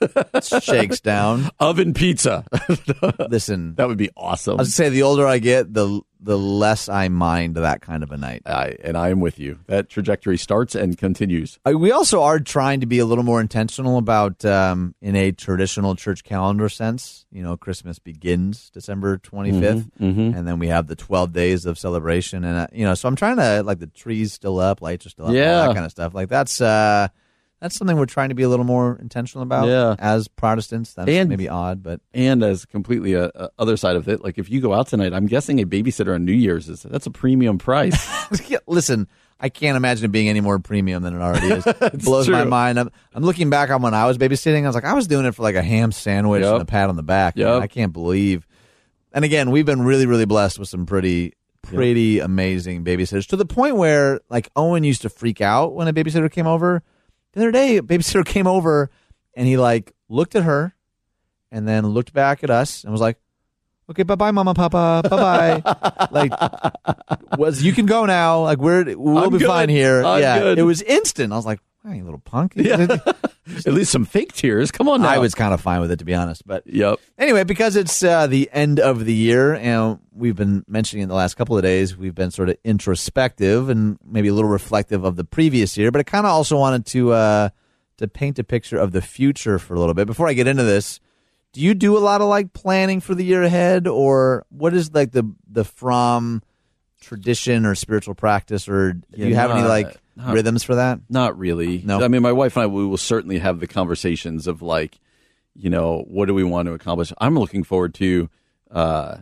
shakes down. oven pizza. Listen, that would be awesome. I was gonna say the older I get, the the less I mind that kind of a night. I, and i am with you that trajectory starts and continues We also are trying to be a little more intentional about, um, in a traditional church calendar sense. You know, Christmas begins December 25th, and then we have the 12 days of celebration. And, uh, you know, so I'm trying to, like, the trees still up, lights are still up, all Yeah. that kind of stuff. Like, that's, uh, that's something we're trying to be a little more intentional about Yeah. as Protestants. That's And- maybe odd, but and as completely a, a other side of it like if you go out tonight i'm guessing a babysitter on new year's is that's a premium price listen, I can't imagine it being any more premium than it already is. It blows my mind. I'm, I'm looking back on when I was babysitting. I was like, I was doing it for like a ham sandwich Yep. and a pat on the back. man. I can't believe. And again, we've been really, really blessed with some pretty, pretty amazing babysitters to the point where like Owen used to freak out when a babysitter came over. The other day, a babysitter came over and he like looked at her and then looked back at us and was like, okay, bye bye, mama, papa, bye bye. like, was you can go now. Like we're we'll I'm be good. fine here. I'm yeah, good. it was instant. I was like, wow, you little punk. Yeah. at least some fake tears come on now I was kind of fine with it to be honest, but yep anyway, because it's uh, the end of the year, and we've been mentioning in the last couple of days, we've been sort of introspective and maybe a little reflective of the previous year, but I kind of also wanted to uh, to paint a picture of the future for a little bit. Before I get into this, do you do a lot of like planning for the year ahead, or what is like the the from tradition or spiritual practice, or do Yeah, you have any like not- rhythms for that? Not really. No? I mean, my wife and I, we will certainly have the conversations of like, you know, what do we want to accomplish? I'm looking forward to, uh,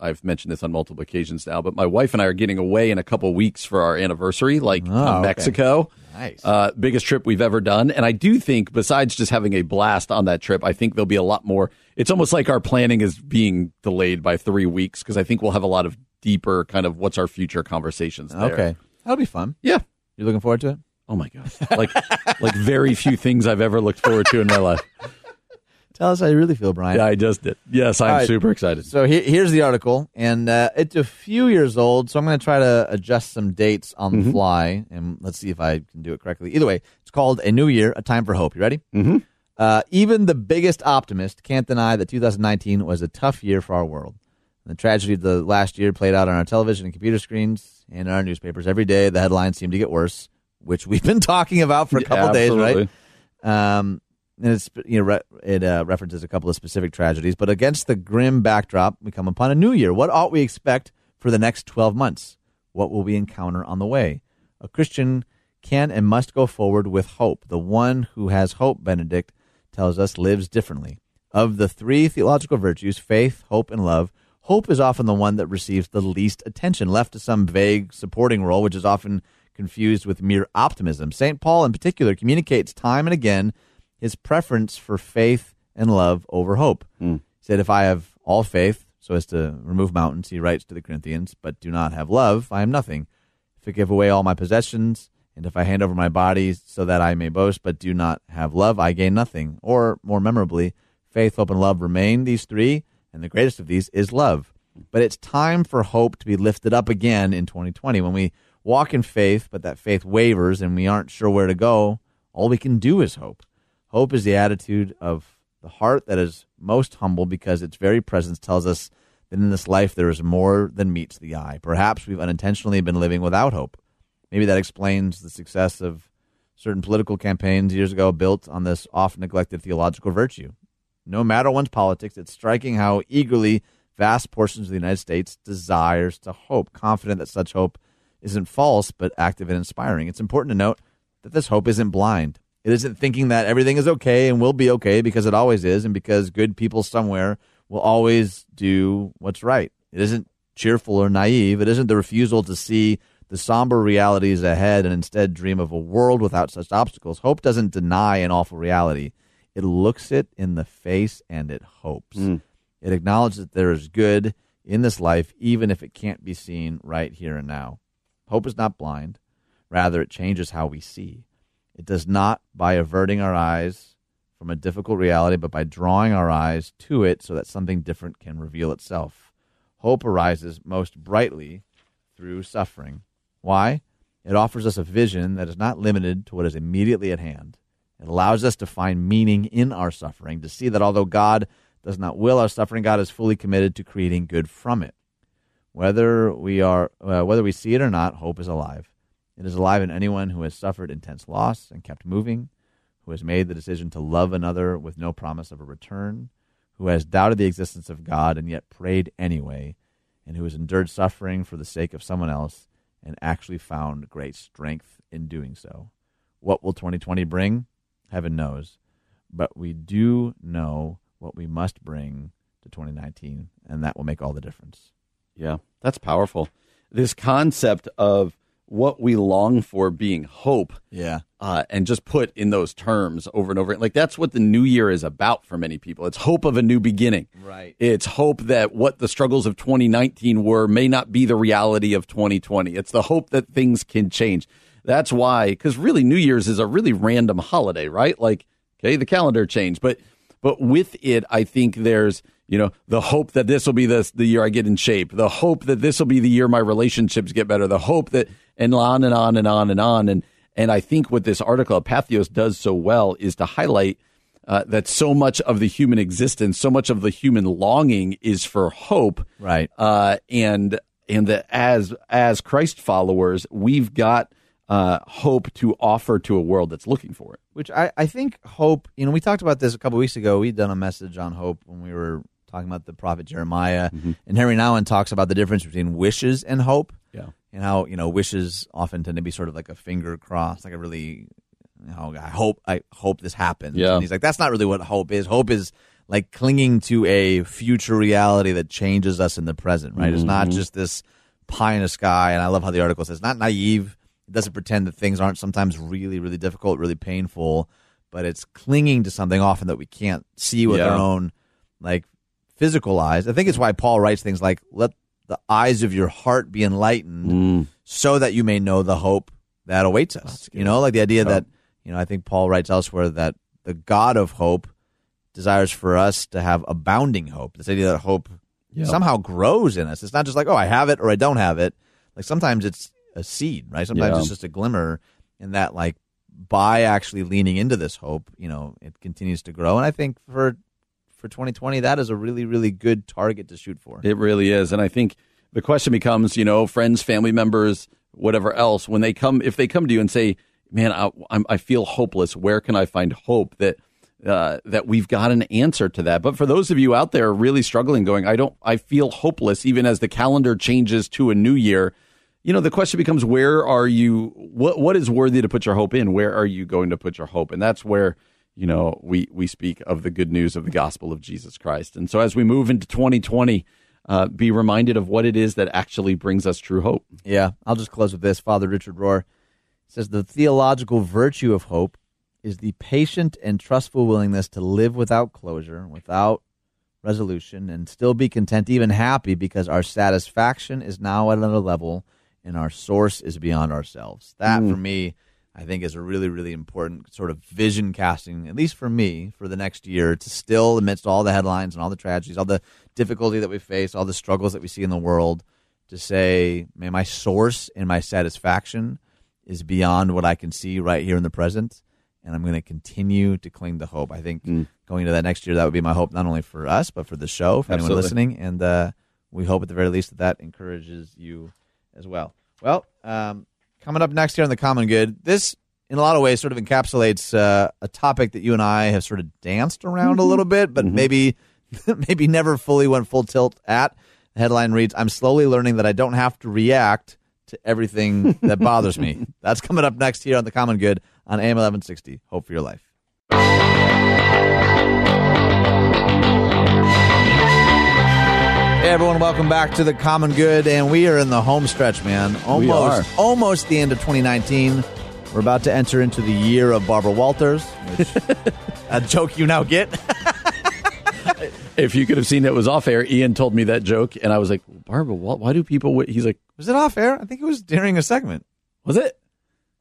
I've mentioned this on multiple occasions now, but my wife and I are getting away in a couple weeks for our anniversary, like Oh, to okay. Mexico. Nice. Uh, biggest trip we've ever done. And I do think, besides just having a blast on that trip, I think there'll be a lot more. It's almost like our planning is being delayed by three weeks because I think we'll have a lot of deeper kind of what's our future conversations there. Okay, that'll be fun. Yeah. you're looking forward to it? Oh my god! Like, like very few things I've ever looked forward to in my life. Tell us how you really feel, Brian. Yeah, I just did. Yes, I'm All right. super excited. So he- here's the article, and uh, it's a few years old. So I'm going to try to adjust some dates on Mm-hmm. the fly, and let's see if I can do it correctly. Either way, it's called "A New Year: A Time for Hope." You ready? Mm-hmm. Uh, even the biggest optimist can't deny that 2019 was a tough year for our world. The tragedy of the last year played out on our television and computer screens and in our newspapers every day. The headlines seem to get worse, which we've been talking about for a Yeah, couple days, right? Um, and it's you know re- it uh, references a couple of specific tragedies, but against the grim backdrop, we come upon a new year. What ought we expect for the next twelve months? What will we encounter on the way? A Christian can and must go forward with hope. The one who has hope, Benedict tells us, lives differently. Of the three theological virtues, faith, hope, and love, hope is often the one that receives the least attention, left to some vague supporting role, which is often confused with mere optimism. St. Paul, in particular, communicates time and again his preference for faith and love over hope. Hmm. He said, If I have all faith, so as to remove mountains, he writes to the Corinthians, but do not have love, I am nothing. If I give away all my possessions, and if I hand over my body so that I may boast, but do not have love, I gain nothing. Or, more memorably, faith, hope, and love remain these three, and the greatest of these is love. But it's time for hope to be lifted up again in 2020. When we walk in faith, but that faith wavers and we aren't sure where to go, all we can do is hope. Hope is the attitude of the heart that is most humble because its very presence tells us that in this life there is more than meets the eye. Perhaps we've unintentionally been living without hope. Maybe that explains the success of certain political campaigns years ago built on this oft neglected theological virtue. No matter one's politics, it's striking how eagerly vast portions of the United States desires to hope, confident that such hope isn't false but active and inspiring. It's important to note that this hope isn't blind. It isn't thinking that everything is okay and will be okay because it always is and because good people somewhere will always do what's right. It isn't cheerful or naive. It isn't the refusal to see the somber realities ahead and instead dream of a world without such obstacles. Hope doesn't deny an awful reality. It looks it in the face and it hopes. Mm. It acknowledges that there is good in this life, even if it can't be seen right here and now. Hope is not blind. Rather, it changes how we see. It does not by averting our eyes from a difficult reality, but by drawing our eyes to it so that something different can reveal itself. Hope arises most brightly through suffering. Why? It offers us a vision that is not limited to what is immediately at hand. It allows us to find meaning in our suffering, to see that although God does not will our suffering, God is fully committed to creating good from it. Whether we are uh, whether we see it or not, hope is alive. It is alive in anyone who has suffered intense loss and kept moving, who has made the decision to love another with no promise of a return, who has doubted the existence of God and yet prayed anyway, and who has endured suffering for the sake of someone else and actually found great strength in doing so. What will 2020 bring? Heaven knows. But we do know what we must bring to 2019, and that will make all the difference. Yeah, that's powerful. This concept of what we long for being hope. Yeah. Uh, and just put in those terms over and over. Like that's what the new year is about for many people. It's hope of a new beginning. Right. It's hope that what the struggles of 2019 were may not be the reality of 2020. It's the hope that things can change. That's why, because really New Year's is a really random holiday, right? Like, okay, the calendar changed, but but with it, I think there's you know the hope that this will be the the year I get in shape, the hope that this will be the year my relationships get better, the hope that and on and on and on and on and and I think what this article of Patheos does so well is to highlight uh, that so much of the human existence, so much of the human longing is for hope, Right. uh, and and that as as Christ followers, we've got uh, hope to offer to a world that's looking for it. Which I, I think hope, you know, we talked about this a couple weeks ago. We'd done a message on hope when we were talking about the prophet Jeremiah. And Henry Nouwen talks about the difference between wishes and hope. Yeah. And how, you know, wishes often tend to be sort of like a finger crossed, like a really, you know, I hope, I hope this happens. Yeah. And he's like, that's not really what hope is. Hope is like clinging to a future reality that changes us in the present, right? It's not just this pie in the sky. And I love how the article says, not naive. It doesn't pretend that things aren't sometimes really, really difficult, really painful, but it's clinging to something often that we can't see with Yeah. our own like physical eyes. I think it's why Paul writes things like, "Let the eyes of your heart be enlightened, mm. so that you may know the hope that awaits us." You know, like the idea that you know. I think Paul writes elsewhere that the God of hope desires for us to have abounding hope. This idea that hope somehow grows in us. It's not just like, oh, I have it or I don't have it. Like sometimes it's a seed, right? Sometimes Yeah. it's just a glimmer, and that like by actually leaning into this hope, you know, it continues to grow. And I think for for 2020, that is a really, really good target to shoot for. It really is, and I think the question becomes, you know, friends, family members, whatever else, when they come, if they come to you and say, "Man, I, I'm, I feel hopeless. Where can I find hope?" That uh, that we've got an answer to that. But for those of you out there really struggling, going, "I don't, I feel hopeless," even as the calendar changes to a new year. You know, the question becomes, where are you? What what is worthy to put your hope in? Where are you going to put your hope? And that's where you know we we speak of the good news of the gospel of Jesus Christ. And so as we move into 2020, uh, be reminded of what it is that actually brings us true hope. Yeah, I'll just close with this. Father Richard Rohr says the theological virtue of hope is the patient and trustful willingness to live without closure, without resolution, and still be content, even happy, because our satisfaction is now at another level and our source is beyond ourselves. That, for me, I think is a really, really important sort of vision casting, at least for me, for the next year, to still, amidst all the headlines and all the tragedies, all the difficulty that we face, all the struggles that we see in the world, to say, man, my source and my satisfaction is beyond what I can see right here in the present. And I'm going to continue to cling to hope. I think going into that next year, that would be my hope, not only for us, but for the show, for anyone listening. And uh, we hope at the very least that that encourages you as well. Well, um, coming up next here on the Common Good, this in a lot of ways sort of encapsulates uh, a topic that you and I have sort of danced around a little bit, but maybe maybe never fully went full tilt at. The headline reads, "I'm slowly learning that I don't have to react to everything that bothers me." That's coming up next here on the Common Good on AM 1160. Hope for your life. Hey everyone, welcome back to the Common Good, and we are in the home stretch, man. Almost, are. almost the end of 2019. We're about to enter into the year of Barbara Walters, which a joke you now get. If you could have seen it was off air, Ian told me that joke, and I was like, Barbara, why, why do people? Wait? He's like, Was it off air? I think it was during a segment. was it?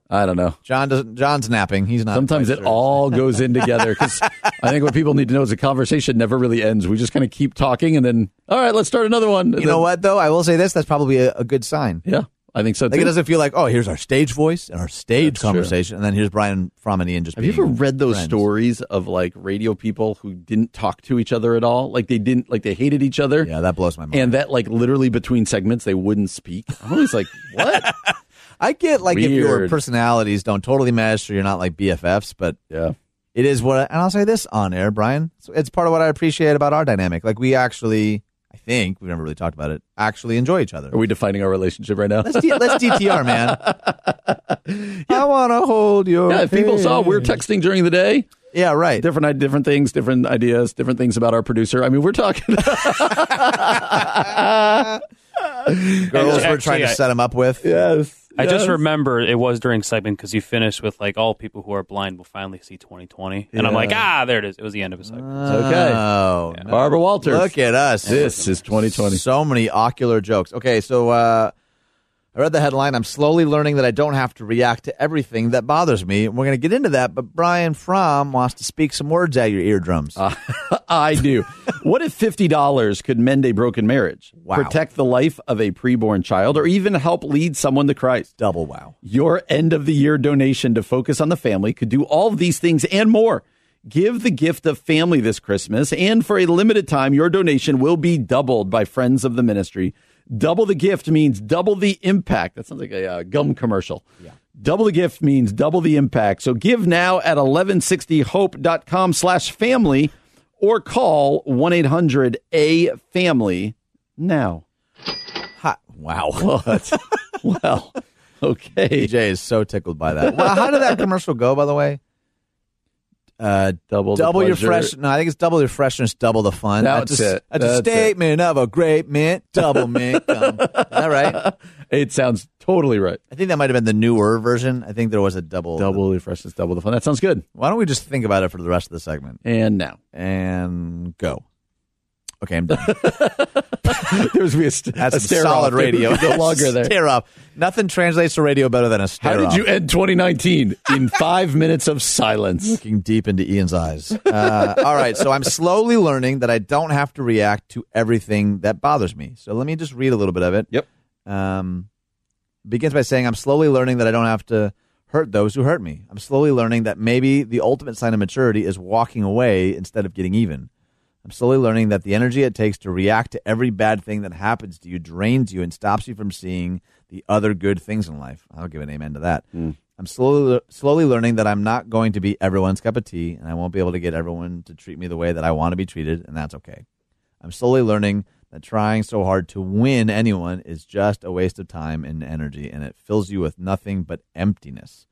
I don't know. John doesn't. John's napping. He's not. Sometimes it sure. all goes in together because I think what people need to know is the conversation never really ends. We just kind of keep talking, and then all right, let's start another one. And You know what though? I will say this. That's probably a, a good sign. Yeah, I think so. Like too. it doesn't feel like oh, here's our stage voice and our stage That's true. conversation, and then here's Brian Fromm and Ian just. Have you ever read those friends. stories of like radio people who didn't talk to each other at all? Like they didn't, like they hated each other. Yeah, that blows my mind. And that like literally between segments they wouldn't speak. I'm always like, what? I get like if your personalities don't totally mesh or you're not like BFFs, but yeah. it is what. And I'll say this on air, Brian. It's, it's part of what I appreciate about our dynamic. Like we actually, I think we've never really talked about it. Actually enjoy each other. Are we defining our relationship right now? Let's D- let's DTR, man. I want to hold your. Yeah, if people saw we're texting during the day, Yeah, right. different different things, different ideas, different things about our producer. I mean, we're talking. Girls we're trying to I- set him up with. yes. I just remember it was during segment because you finished with like all people who are blind will finally see 2020, and I'm like, ah, there it is. It was the end of a segment. okay. Oh, no. Barbara Walters. Look at us. This is 2020. So many ocular jokes. Okay, so uh, I read the headline. I'm slowly learning that I don't have to react to everything that bothers me. We're going to get into that, but Brian Fromm wants to speak some words at your eardrums. Uh, I do. what if fifty dollars could mend a broken marriage, Wow. protect the life of a preborn child, or even help lead someone to Christ? Double wow. Your end of the year donation to focus on the family could do all of these things and more. Give the gift of family this Christmas, and for a limited time, your donation will be doubled by friends of the ministry. Double the gift means double the impact. That sounds like a uh, gum commercial. Yeah. Double the gift means double the impact. So give now at 1160hope.com slash family or call 1-800-A-FAMILY now. Ha- wow. What? well, okay. DJ is so tickled by that. Well, how did that commercial go, by the way? Uh, Double double your fresh. No, I think it's double your freshness, double the fun. That's That's a, it. That's a That's it. statement of a great mint, Doublemint. gum. Is that right? It sounds totally right. I think that might have been the newer version. I think there was a double. Double the freshness, double the fun. That sounds good. Why don't we just think about it for the rest of the segment And now. and go? Okay, I'm done. There's be a, st- That's a some stare solid off. radio. no longer there. Stare off. Nothing translates to radio better than a stare How did off. you end 2019 in five minutes of silence? Looking deep into Ian's eyes. Uh, all right, so I'm slowly learning that I don't have to react to everything that bothers me. So let me just read a little bit of it. Yep. Um, begins by saying, I'm slowly learning that I don't have to hurt those who hurt me. I'm slowly learning that maybe the ultimate sign of maturity is walking away instead of getting even. I'm slowly learning that the energy it takes to react to every bad thing that happens to you drains you and stops you from seeing the other good things in life. I'll give an amen to that. Mm. I'm slowly slowly learning that I'm not going to be everyone's cup of tea, and I won't be able to get everyone to treat me the way that I want to be treated, and that's okay. I'm slowly learning that trying so hard to win anyone is just a waste of time and energy, and it fills you with nothing but emptiness.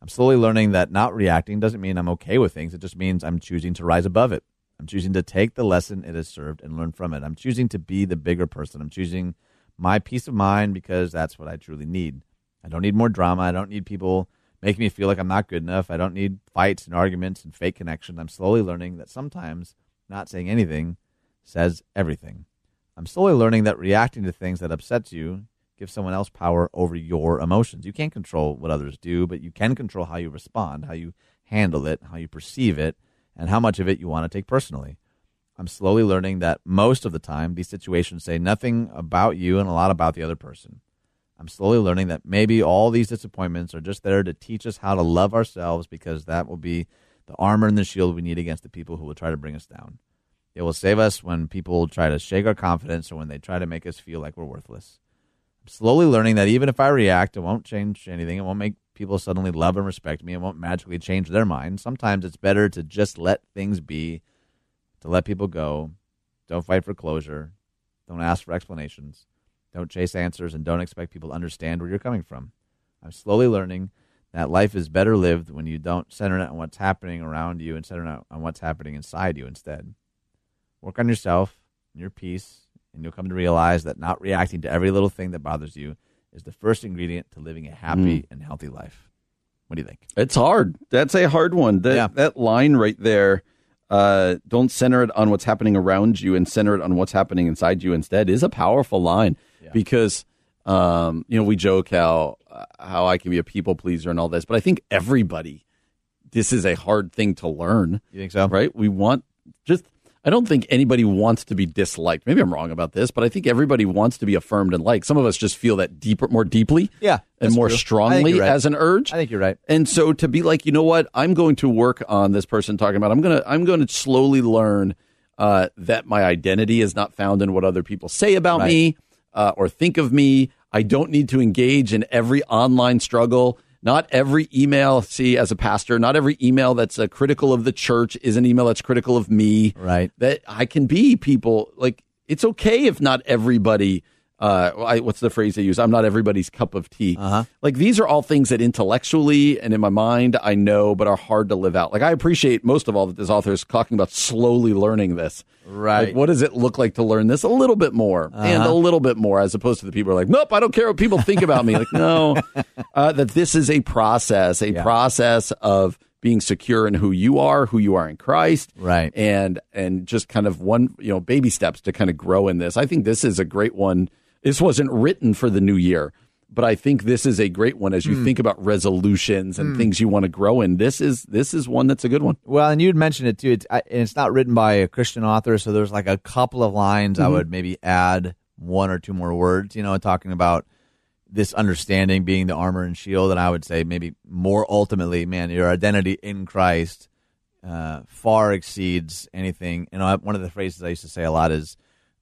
I'm slowly learning that not reacting doesn't mean I'm okay with things. It just means I'm choosing to rise above it. I'm choosing to take the lesson it has served and learn from it. I'm choosing to be the bigger person. I'm choosing my peace of mind because that's what I truly need. I don't need more drama. I don't need people making me feel like I'm not good enough. I don't need fights and arguments and fake connection. I'm slowly learning that sometimes not saying anything says everything. I'm slowly learning that reacting to things that upsets you gives someone else power over your emotions. You can't control what others do, but you can control how you respond, how you handle it, how you perceive it, and how much of it you want to take personally. I'm slowly learning that most of the time these situations say nothing about you and a lot about the other person. I'm slowly learning that maybe all these disappointments are just there to teach us how to love ourselves because that will be the armor and the shield we need against the people who will try to bring us down. It will save us when people try to shake our confidence or when they try to make us feel like we're worthless. Slowly learning that even if I react, it won't change anything. It won't make people suddenly love and respect me. It won't magically change their mind. Sometimes it's better to just let things be, to let people go. Don't fight for closure. Don't ask for explanations. Don't chase answers and don't expect people to understand where you're coming from. I'm slowly learning that life is better lived when you don't center it on what's happening around you and center it on what's happening inside you instead. Work on yourself and your peace, and you'll come to realize that not reacting to every little thing that bothers you is the first ingredient to living a happy Mm. and healthy life. What do you think? It's hard. That's a hard one. That Yeah. that line right there. Uh, don't center it on what's happening around you and center it on what's happening inside you instead is a powerful line because um, you know we joke how how I can be a people pleaser and all this, but I think everybody this is a hard thing to learn. You think so? Right? We want just. I don't think anybody wants to be disliked. Maybe I'm wrong about this, but I think everybody wants to be affirmed and liked. Some of us just feel that deeper, more deeply, Yeah, and more true. Strongly right. as an urge. I think you're right. And so to be like, you know what, I'm going to work on this person talking about. I'm gonna I'm going to slowly learn uh, that my identity is not found in what other people say about Right. me uh, or think of me. I don't need to engage in every online struggle. Not every email, see, as a pastor, not every email that's uh, critical of the church is an email that's critical of me. Right. That I can be people like it's okay if not everybody. Uh, I, what's the phrase they use? I'm not everybody's cup of tea. Uh-huh. Like these are all things that intellectually and in my mind I know, but are hard to live out. Like I appreciate most of all that this author is talking about slowly learning this. Right. Like what does it look like to learn this a little bit more and a little bit more, as opposed to the people who are like, nope, I don't care what people think about me. Like no, uh, that this is a process, a Yeah. process of being secure in who you are, who you are in Christ, Right. and and just kind of one you know baby steps to kind of grow in this. I think this is a great one. This wasn't written for the new year, but I think this is a great one as you Hmm. think about resolutions and things you want to grow in. This is this is one that's a good one. Well, and you'd mentioned it too. It's, I, and it's not written by a Christian author, so there's like a couple of lines Mm-hmm. I would maybe add one or two more words, you know, talking about this understanding being the armor and shield. And I would say maybe more ultimately, man, your identity in Christ uh, far exceeds anything. You know, I- one of the phrases I used to say a lot is,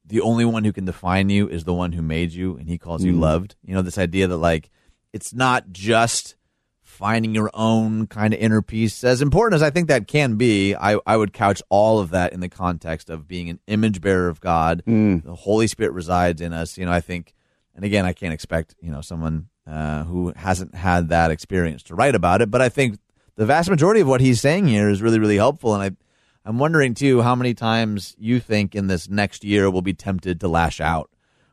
"The only one who can define you is the one who made you, and He calls you loved." You know, this idea that like it's not just finding your own kind of inner peace. As important as I think that can be, I, I would couch all of that in the context of being an image bearer of God. The Holy Spirit resides in us. You know, I think, and again, I can't expect you know someone uh, who hasn't had that experience to write about it, but I think the vast majority of what he's saying here is really really helpful, and I. I'm wondering too how many times you think in this next year we'll be tempted to lash out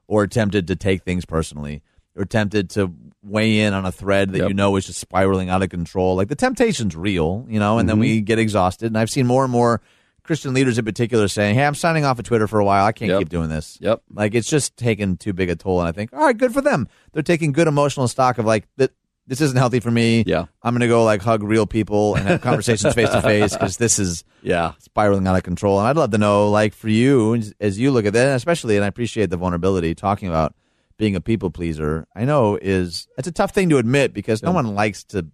or tempted to take things personally or tempted to weigh in on a thread that Yep. you know is just spiraling out of control. Like the temptation's real, you know, and then we mm-hmm. get exhausted. And I've seen more and more Christian leaders in particular saying, Hey, I'm signing off of Twitter for a while. I can't Yep. keep doing this. Yep. Like it's just taking too big a toll. And I think, all right, good for them. They're taking good emotional stock of like that. This isn't healthy for me. Yeah. I'm going to go like hug real people and have conversations face to face because this is Yeah. spiraling out of control. And I'd love to know, like, for you, as- you look at that, especially, and I appreciate the vulnerability talking about being a people pleaser. I know is it's a tough thing to admit because no one likes to.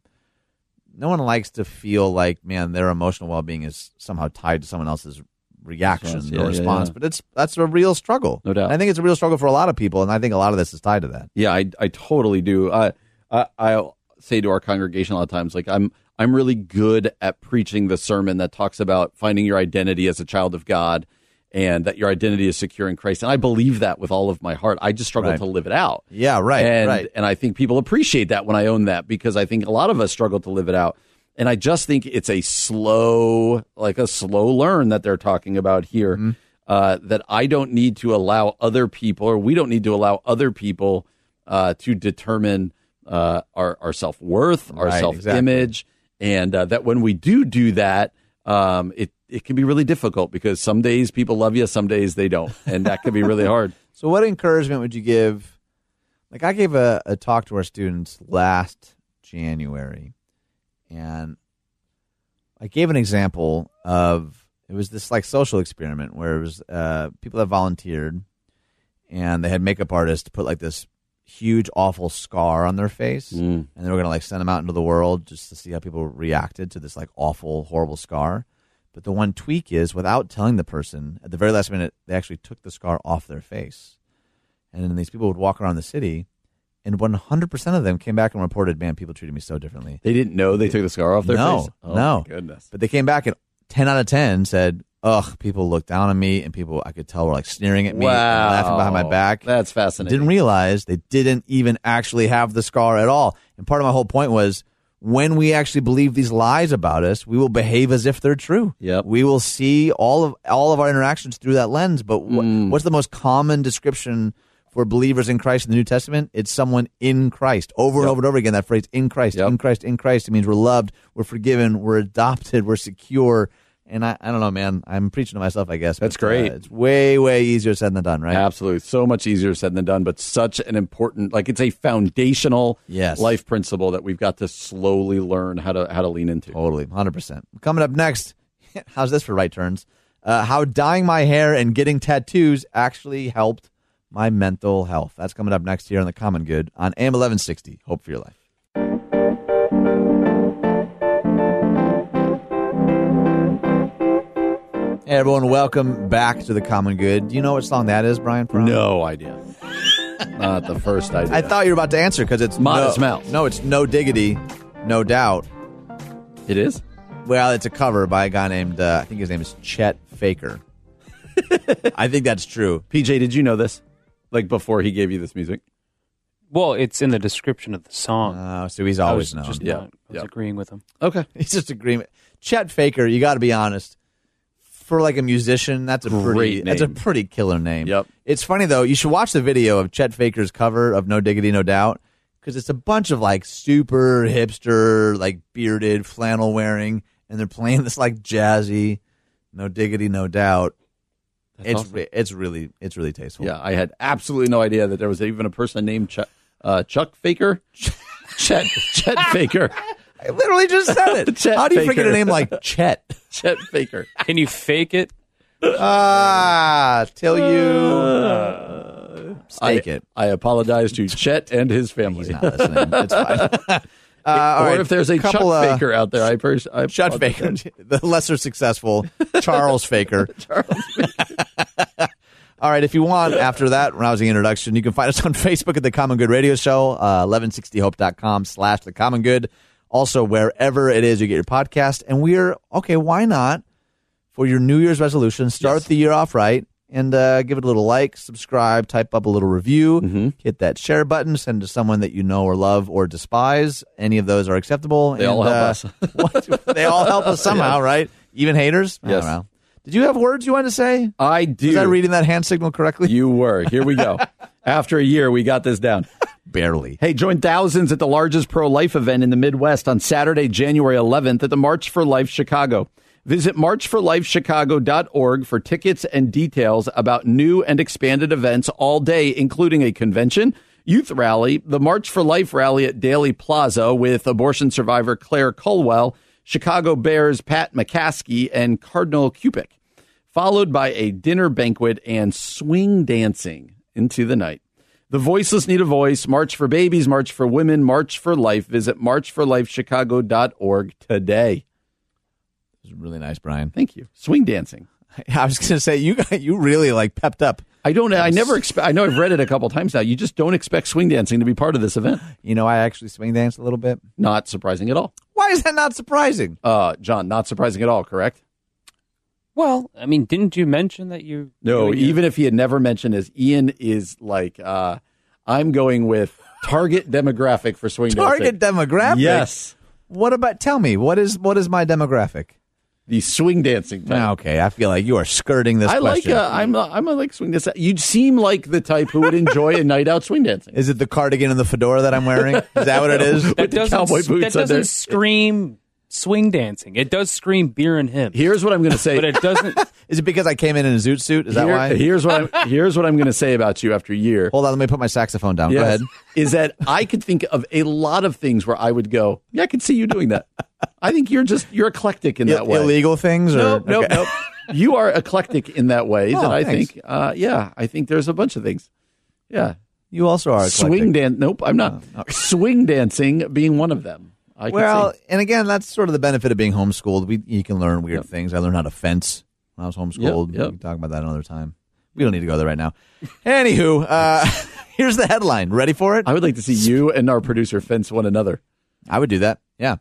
No one likes to feel like, man, their emotional well being is somehow tied to someone else's reaction Response. Yeah, or yeah, response. yeah. But it's that's a real struggle. No doubt. And I think it's a real struggle for a lot of people, and I think a lot of this is tied to that. Yeah, I, I totally do. I, I I'll say to our congregation a lot of times, like I'm I'm really good at preaching the sermon that talks about finding your identity as a child of God, and that your identity is secure in Christ. And I believe that with all of my heart. I just struggle Right. to live it out. Yeah, right, and, right. And I think people appreciate that when I own that because I think a lot of us struggle to live it out. And I just think it's a slow, like a slow learn that they're talking about here. Mm-hmm. Uh, that I don't need to allow other people, or we don't need to allow other people uh, to determine uh, our, our self worth, our Right, self image, and uh, that when we do do that, um, it it can be really difficult because some days people love you, some days they don't, and that can be really hard. So, what encouragement would you give? Like, I gave a, a talk to our students last January, and I gave an example of it was this like social experiment where it was uh, people that volunteered, and they had makeup artists put like this huge, awful scar on their face, mm. and they were gonna like send them out into the world just to see how people reacted to this like awful, horrible scar. But the one tweak is without telling the person at the very last minute, they actually took the scar off their face. And then these people would walk around the city, and 100% of them came back and reported, man, people treated me so differently. They didn't know they took the scar off their no, face. Oh, no. goodness. But they came back and 10 out of 10 said, ugh, people looked down on me, and people I could tell were like sneering at me, and Wow. laughing behind my back. That's fascinating. Didn't realize they didn't even actually have the scar at all. And part of my whole point was when we actually believe these lies about us, we will behave as if they're true. Yep. We will see all of all of our interactions through that lens. But wh- Mm. what's the most common description for believers in Christ in the New Testament? It's someone in Christ. Over and over and over again, that phrase "in Christ," Yep. in Christ, in Christ. It means we're loved, we're forgiven, we're adopted, we're secure. And I, I don't know, man. I'm preaching to myself, I guess. That's but, uh, great. it's way, way easier said than done, right? Absolutely. So much easier said than done, but such an important like it's a foundational Yes. life principle that we've got to slowly learn how to how to lean into. Totally, hundred percent. Coming up next, how's this for right turns? Uh, how dyeing my hair and getting tattoos actually helped my mental health. That's coming up next here on the Common Good on AM eleven sixty. Hope for your life. Hey everyone, welcome back to the Common Good. Do you know what song that is, Brian? Perron? No idea. Not the first idea. I thought you were about to answer because it's Modest no, Mouse. No, it's no diggity, no doubt. it is. Well, it's a cover by a guy named uh, I think his name is Chet Faker. I think that's true. PJ, did you know this? Like before he gave you this music? Well, it's in the description of the song. Uh, so he's I always was known. just Yeah, not- I was yeah. agreeing with him. Okay. He's just agreement. Chet Faker, you got to be honest. For like a musician, that's a pretty that's a pretty killer name. Yep. It's funny though. You should watch the video of Chet Faker's cover of No Diggity No Doubt because it's a bunch of like super hipster, like bearded, flannel wearing, and they're playing this like jazzy No Diggity No Doubt. it's awesome. it's really it's really tasteful. Yeah, I had absolutely no idea that there was even a person named Chuck, uh, Chuck Faker. Chet Chet Faker. I literally just said it. Chet How do you forget Faker. a name like Chet? Chet Faker. Can you fake it? Ah, till you I, it. I apologize to Chet and his family. He's not listening. It's fine. Uh, or right, if there's a couple, Chuck uh, Faker out there, I, pers- I Chet. Faker, the lesser successful Charles Faker. All right, if you want, after that rousing introduction, you can find us on Facebook at The Common Good Radio Show, uh, 1160hope.com slash The Common Good. Also, wherever it is you get your podcast. And we're, okay, why not, for your New Year's resolution, start the year off right and uh, give it a little like, subscribe, type up a little review, Mm-hmm. hit that share button, send to someone that you know or love or despise. Any of those are acceptable. They all help uh, us. what? They all help us somehow, right? Even haters? I Yes. don't know. Did you have words you wanted to say? I do. Was I reading that hand signal correctly? You were. Here we go. After a year, we got this down. Barely. Hey, join thousands at the largest pro life event in the Midwest on Saturday, January 11th at the March for Life Chicago. Visit marchforlifechicago.org for tickets and details about new and expanded events all day, including a convention, youth rally, the March for Life rally at Daly Plaza with abortion survivor Claire Culwell, Chicago Bears Pat McCaskey, and Cardinal Cupich followed by a dinner banquet and swing dancing into the night. The voiceless need a voice. March for babies, March for women, March for life. Visit marchforlifechicago.org today. It was really nice, Brian. Thank you. Swing dancing. I was going to say you got you really like pepped up. I don't. I never expect. I know I've read it a couple times now. You just don't expect swing dancing to be part of this event. You know, I actually swing danced a little bit. Not surprising at all. Why is that not surprising? Uh, John, not surprising at all. Correct? Well, I mean, didn't you mention that you? No. doing your- Even if he had never mentioned as Ian is like, uh, I'm going with target demographic for swing dancing. Target dancing. demographic. Yes, What about? Tell me what is what is my demographic? the swing dancing. Type. Ah, Okay, I feel like you are skirting this I like. question. Uh, I'm. A, I'm a like swing dancing. You seem like the type who would enjoy a night out swing dancing. is it the cardigan and the fedora that I'm wearing? Is that what it is? that with doesn't, cowboy that boots on doesn't scream swing dancing. It does scream beer and him, Here's what I'm going to say. but it doesn't. Is it because I came in in a zoot suit? Is that Here- why? Here's what I'm. Here's what I'm going to say about you after a year. Hold on, let me put my saxophone down. Go Yes. ahead. Is that I could think of a lot of things where I would go, yeah, I could see you doing that. I think you're just you're eclectic in that way. Illegal things? Or, Nope, nope, okay. nope. You are eclectic in that way Oh, that I thanks. think, uh, yeah, I think there's a bunch of things. Yeah. You also are eclectic. Swing dance. Nope, I'm not. Swing dancing being one of them. I well, and again, that's sort of the benefit of being homeschooled. We you can learn weird Yep. things. I learned how to fence when I was homeschooled. Yep, yep. We can talk about that another time. We don't need to go there right now. Anywho, uh, here's the headline. Ready for it? I would like to see you and our producer fence one another. I would do that. Yeah.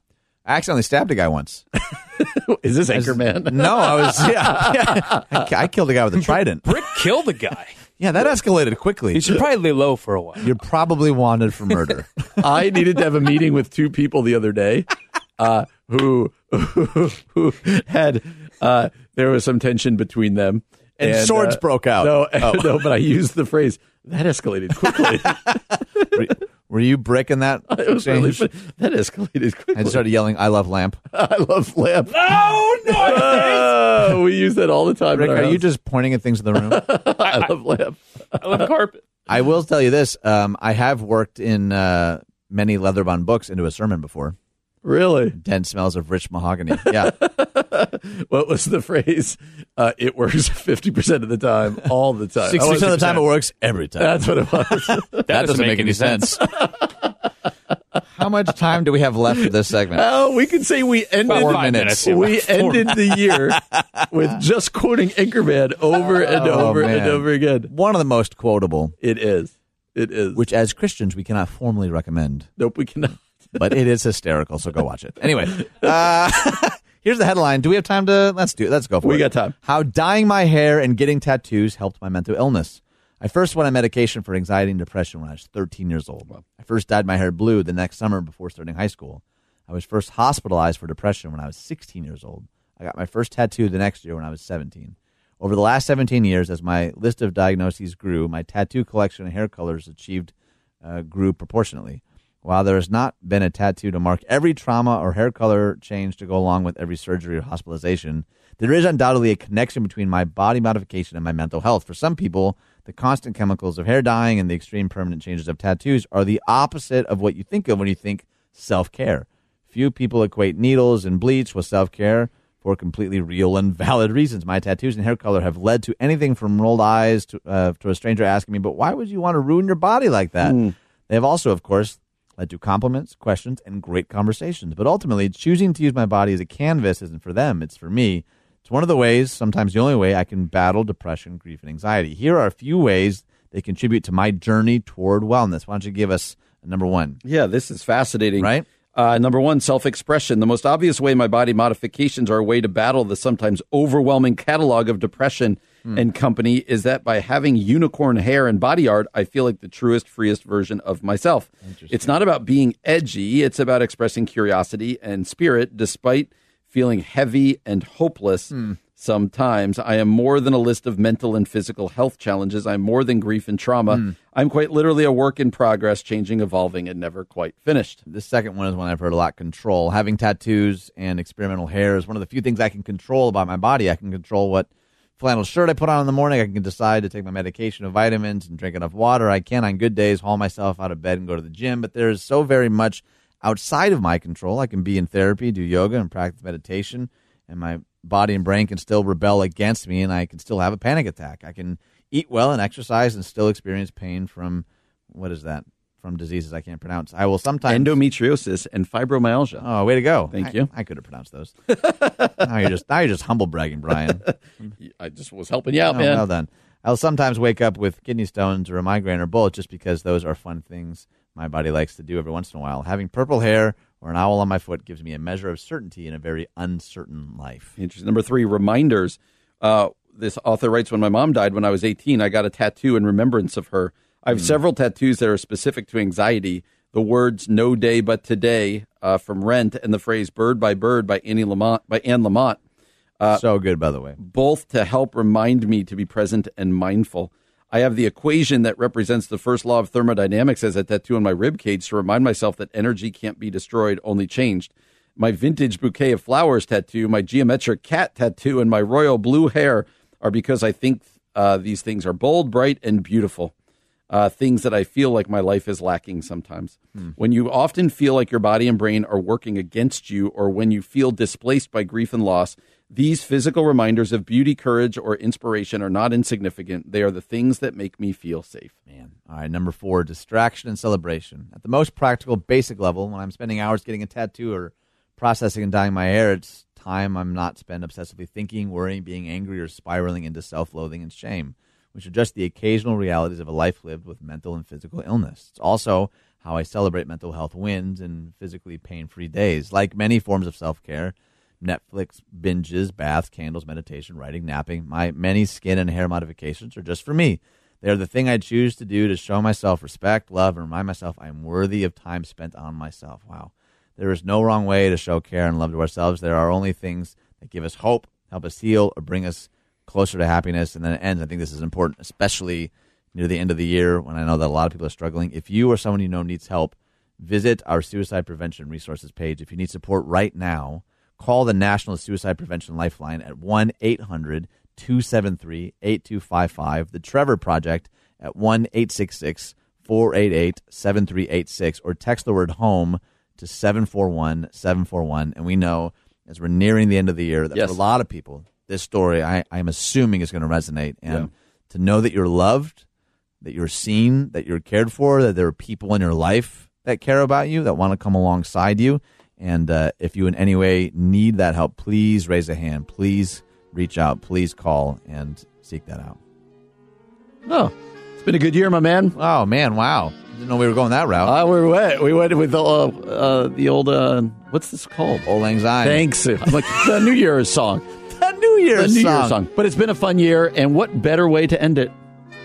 I accidentally stabbed a guy once. Is this Anchorman? No, I was yeah. yeah. I, I killed a guy with a trident. Brick killed a guy. Yeah, that escalated quickly. You should probably lay low for a while. You're probably wanted for murder. I needed to have a meeting with two people the other day uh, who, who had uh, there was some tension between them And swords uh, broke out. No, Oh. no, but I used the phrase that escalated quickly. Were, were you breaking that? it was really exchange? funny. that escalated quickly. I just started yelling, "I love lamp." I love lamp. Oh no! Oh, we use that all the time. Rick, in our are you house. just pointing at things in the room? I love lamp. I love carpet. I will tell you this: um, I have worked in uh, many leather-bound books into a sermon before. Really? Dense smells of rich mahogany. Yeah, What was the phrase? Uh, it works fifty percent of the time, all the time. sixty I percent of the time it works every time. That's what it was. that doesn't make any sense. How much time do we have left for this segment? Oh, we can say we ended. Four minutes. minutes. We ended the year with just quoting Anchorman over and Oh, over and over again. One of the most quotable, It is. It is. which as Christians we cannot formally recommend, nope, we cannot. But it is hysterical. So go watch it. Anyway, uh, here's the headline. Do we have time to? Let's do. it. Let's go for We it. We got time. How dyeing my hair and getting tattoos helped my mental illness. I first went on medication for anxiety and depression when I was 13 years old. I first dyed my hair blue the next summer before starting high school. I was first hospitalized for depression when I was 16 years old. I got my first tattoo the next year when I was 17. Over the last 17 years, as my list of diagnoses grew, my tattoo collection and hair colors achieved uh, grew proportionately. While there has not been a tattoo to mark every trauma or hair color change to go along with every surgery or hospitalization, there is undoubtedly a connection between my body modification and my mental health. For some people, the constant chemicals of hair dyeing and the extreme permanent changes of tattoos are the opposite of what you think of when you think self care. Few people equate needles and bleach with self care for completely real and valid reasons. My tattoos and hair color have led to anything from rolled eyes to, uh, to a stranger asking me, but why would you want to ruin your body like that? They have also, of course, led to compliments, questions, and great conversations. But ultimately, choosing to use my body as a canvas isn't for them, it's for me. It's one of the ways, sometimes the only way, I can battle depression, grief, and anxiety. Here are a few ways they contribute to my journey toward wellness. Why don't you give us number one? Yeah, this is fascinating. Right? Uh, number one, self expression. The most obvious way my body modifications are a way to battle the sometimes overwhelming catalog of depression Hmm. and company is that by having unicorn hair and body art, I feel like the truest, freest version of myself. It's not about being edgy, it's about expressing curiosity and spirit despite feeling heavy and hopeless. Hmm. Sometimes I am more than a list of mental and physical health challenges. I'm more than grief and trauma. Hmm. I'm quite literally a work in progress, changing, evolving, and never quite finished. The second one is one I've heard a lot control. Having tattoos and experimental hair is one of the few things I can control about my body. I can control what flannel shirt I put on in the morning. I can decide to take my medication of vitamins and drink enough water. I can, on good days, haul myself out of bed and go to the gym. But there's so very much outside of my control. I can be in therapy, do yoga, and practice meditation, and my body and brain can still rebel against me, and I can still have a panic attack. I can eat well and exercise and still experience pain from what is that? From diseases I can't pronounce. I will sometimes Endometriosis and fibromyalgia. Oh, way to go! Thank I- you. I could have pronounced those. now you're just now you're just humble bragging, Brian. I just was helping you out, Oh, man. well done. I'll sometimes wake up with kidney stones or a migraine or both, just because those are fun things my body likes to do every once in a while. Having purple hair or an owl on my foot gives me a measure of certainty in a very uncertain life. Interesting. Number three, reminders. Uh, this author writes When my mom died when I was 18, I got a tattoo in remembrance of her. I have several tattoos that are specific to anxiety. The words "No day but today" uh, from Rent and the phrase "Bird by Bird" by Annie Lamott by Anne Lamott, so good, by the way. both to help remind me to be present and mindful. I have the equation that represents the first law of thermodynamics as a tattoo on my rib cage to remind myself that energy can't be destroyed, only changed. My vintage bouquet of flowers tattoo, my geometric cat tattoo, and my royal blue hair are because I think uh, these things are bold, bright, and beautiful. Uh, things that I feel like my life is lacking sometimes. When you often feel like your body and brain are working against you, or when you feel displaced by grief and loss, These physical reminders of beauty, courage, or inspiration are not insignificant. They are the things that make me feel safe. Man. All right, number four, distraction and celebration. At the most practical, basic level, when I'm spending hours getting a tattoo or processing and dyeing my hair, it's time I'm not spent obsessively thinking, worrying, being angry, or spiraling into self loathing and shame, which just the occasional realities of a life lived with mental and physical illness. It's also how I celebrate mental health wins and physically pain free days. Like many forms of self care, Netflix binges, baths, candles, meditation, writing, napping, my many skin and hair modifications are just for me. They are the thing I choose to do to show myself respect, love, and remind myself I am worthy of time spent on myself. Wow. There is no wrong way to show care and love to ourselves. There are only things that give us hope, help us heal, or bring us closer to happiness. And then it ends. I think this is important, especially near the end of the year when I know that a lot of people are struggling. If you or someone you know needs help, visit our suicide prevention resources page. If you need support right now, call the National Suicide Prevention Lifeline at 1 800 273 8255. The Trevor Project at 1 866 488 7386 or text the word home to 741 741. And we know as we're nearing the end of the year that Yes. for a lot of people, this story I, I'm assuming is going to resonate. And Yeah. to know that you're loved, that you're seen, that you're cared for, that there are people in your life that care about you, that want to come alongside you. And uh, if you in any way need that help, please raise a hand. Please reach out. Please call and seek that out. Oh, it's been a good year, my man. Oh, man. Wow. Didn't know we were going that route. Uh, we went. We went with the uh, uh, the old uh, what's this called? Old anxiety. Thanks. I'm like the New Year's song. New Year's the New song. Year's song. But it's been a fun year, and what better way to end it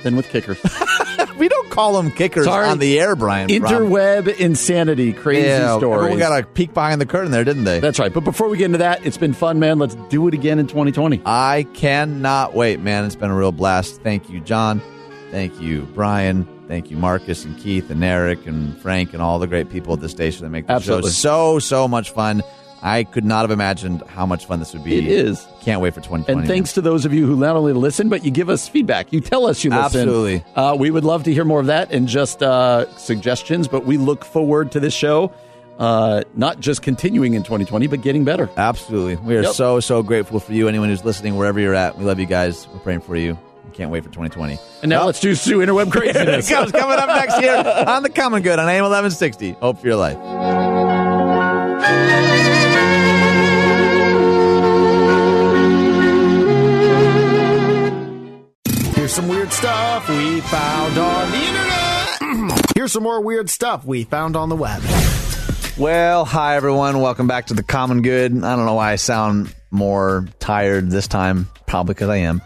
than with kickers? We don't call them kickers Sorry. on the air, Brian. Interweb insanity, crazy yeah, stories. Everyone got a peek behind the curtain there, didn't they? That's right. But before we get into that, it's been fun, man. Let's do it again in 2020. I cannot wait, man. It's been a real blast. Thank you, John. Thank you, Brian. Thank you, Marcus and Keith and Eric and Frank and all the great people at the station that make the Absolutely. show so, so much fun. I could not have imagined how much fun this would be. It is. Can't wait for 2020. And thanks to those of you who not only listen, but you give us feedback. You tell us you listen. Absolutely. Uh, we would love to hear more of that and just uh, suggestions, but we look forward to this show uh, not just continuing in 2020, but getting better. Absolutely. We are Yep. so, so grateful for you. Anyone who's listening, wherever you're at, we love you guys. We're praying for you. Can't wait for 2020. And now let's do Sue Interweb craziness. comes coming up next year on The Common Good on AM 1160. Hope for your life. Weird stuff we found on the internet. Here's some more weird stuff we found on the web. Well, hi everyone. Welcome back to the Common Good. I don't know why I sound more tired this time. Probably because I am.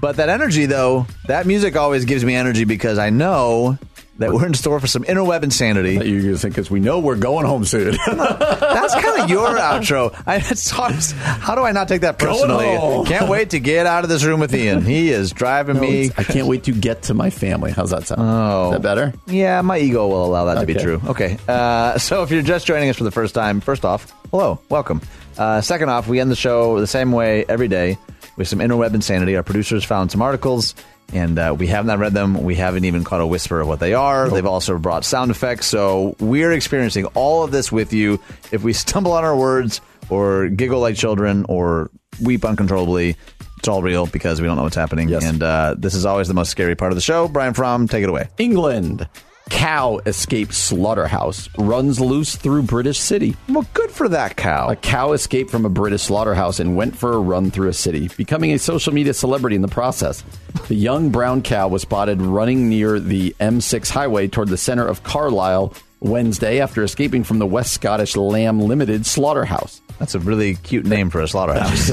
But that energy, though, that music always gives me energy because I know that we're in store for some interweb insanity. You're going to think because we know we're going home soon. That's kind of your outro. I, how do I not take that personally? Can't wait to get out of this room with Ian. He is driving me. I can't wait to get to my family. How's that sound? Oh. Is that better? Yeah, my ego will allow that to be true. Okay. Uh, so if you're just joining us for the first time, first off, hello, welcome. Uh, second off, we end the show the same way every day with some interweb insanity. Our producers found some articles, and uh, we have not read them. We haven't even caught a whisper of what they are. They've also brought sound effects. So we're experiencing all of this with you. If we stumble on our words or giggle like children or weep uncontrollably, it's all real because we don't know what's happening. Yes. And uh, this is always the most scary part of the show. Brian Fromm, take it away. England. Cow escapes slaughterhouse, runs loose through British city. Well, good for that cow. A cow escaped from a British slaughterhouse and went for a run through a city, becoming a social media celebrity in the process. The young brown cow was spotted running near the M6 highway toward the center of Carlisle Wednesday after escaping from the West Scottish Lamb Limited slaughterhouse. That's a really cute name for a slaughterhouse.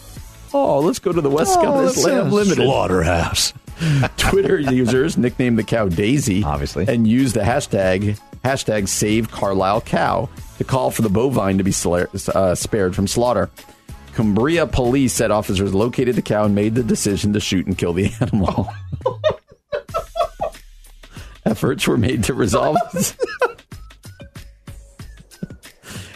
Oh, let's go to the West oh, Scottish Lamb Limited. Slaughterhouse. Twitter users nicknamed the cow Daisy, Obviously. and used the hashtag hashtag Save Carlisle Cow to call for the bovine to be sla- uh, spared from slaughter. Cumbria police said officers located the cow and made the decision to shoot and kill the animal. Efforts were made to resolve.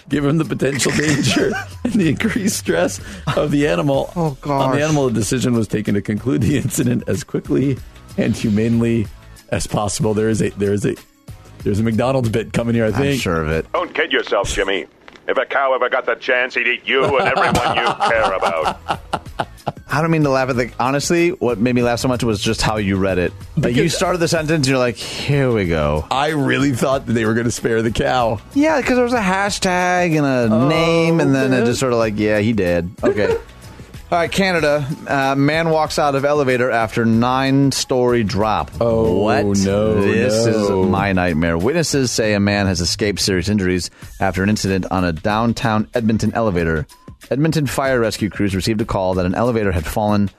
Given the potential danger the increased stress of the animal, Oh, on the animal, a decision was taken to conclude the incident as quickly and humanely as possible. There is a there is a there's a McDonald's bit coming here. I I'm think. sure of it. Don't kid yourself, Jimmy. If a cow ever got the chance, he'd eat you and everyone you care about. I don't mean to laugh at the. Honestly, what made me laugh so much was just how you read it. Like you started the sentence, and you're like, "Here we go." I really thought that they were going to spare the cow. Yeah, because there was a hashtag and a name, and then it just sort of like, "Yeah, he did." Okay. All right, Canada. Uh, man walks out of elevator after nine-story drop. Oh, what? no, This no. is my nightmare. Witnesses say a man has escaped serious injuries after an incident on a downtown Edmonton elevator. Edmonton fire rescue crews received a call that an elevator had fallen.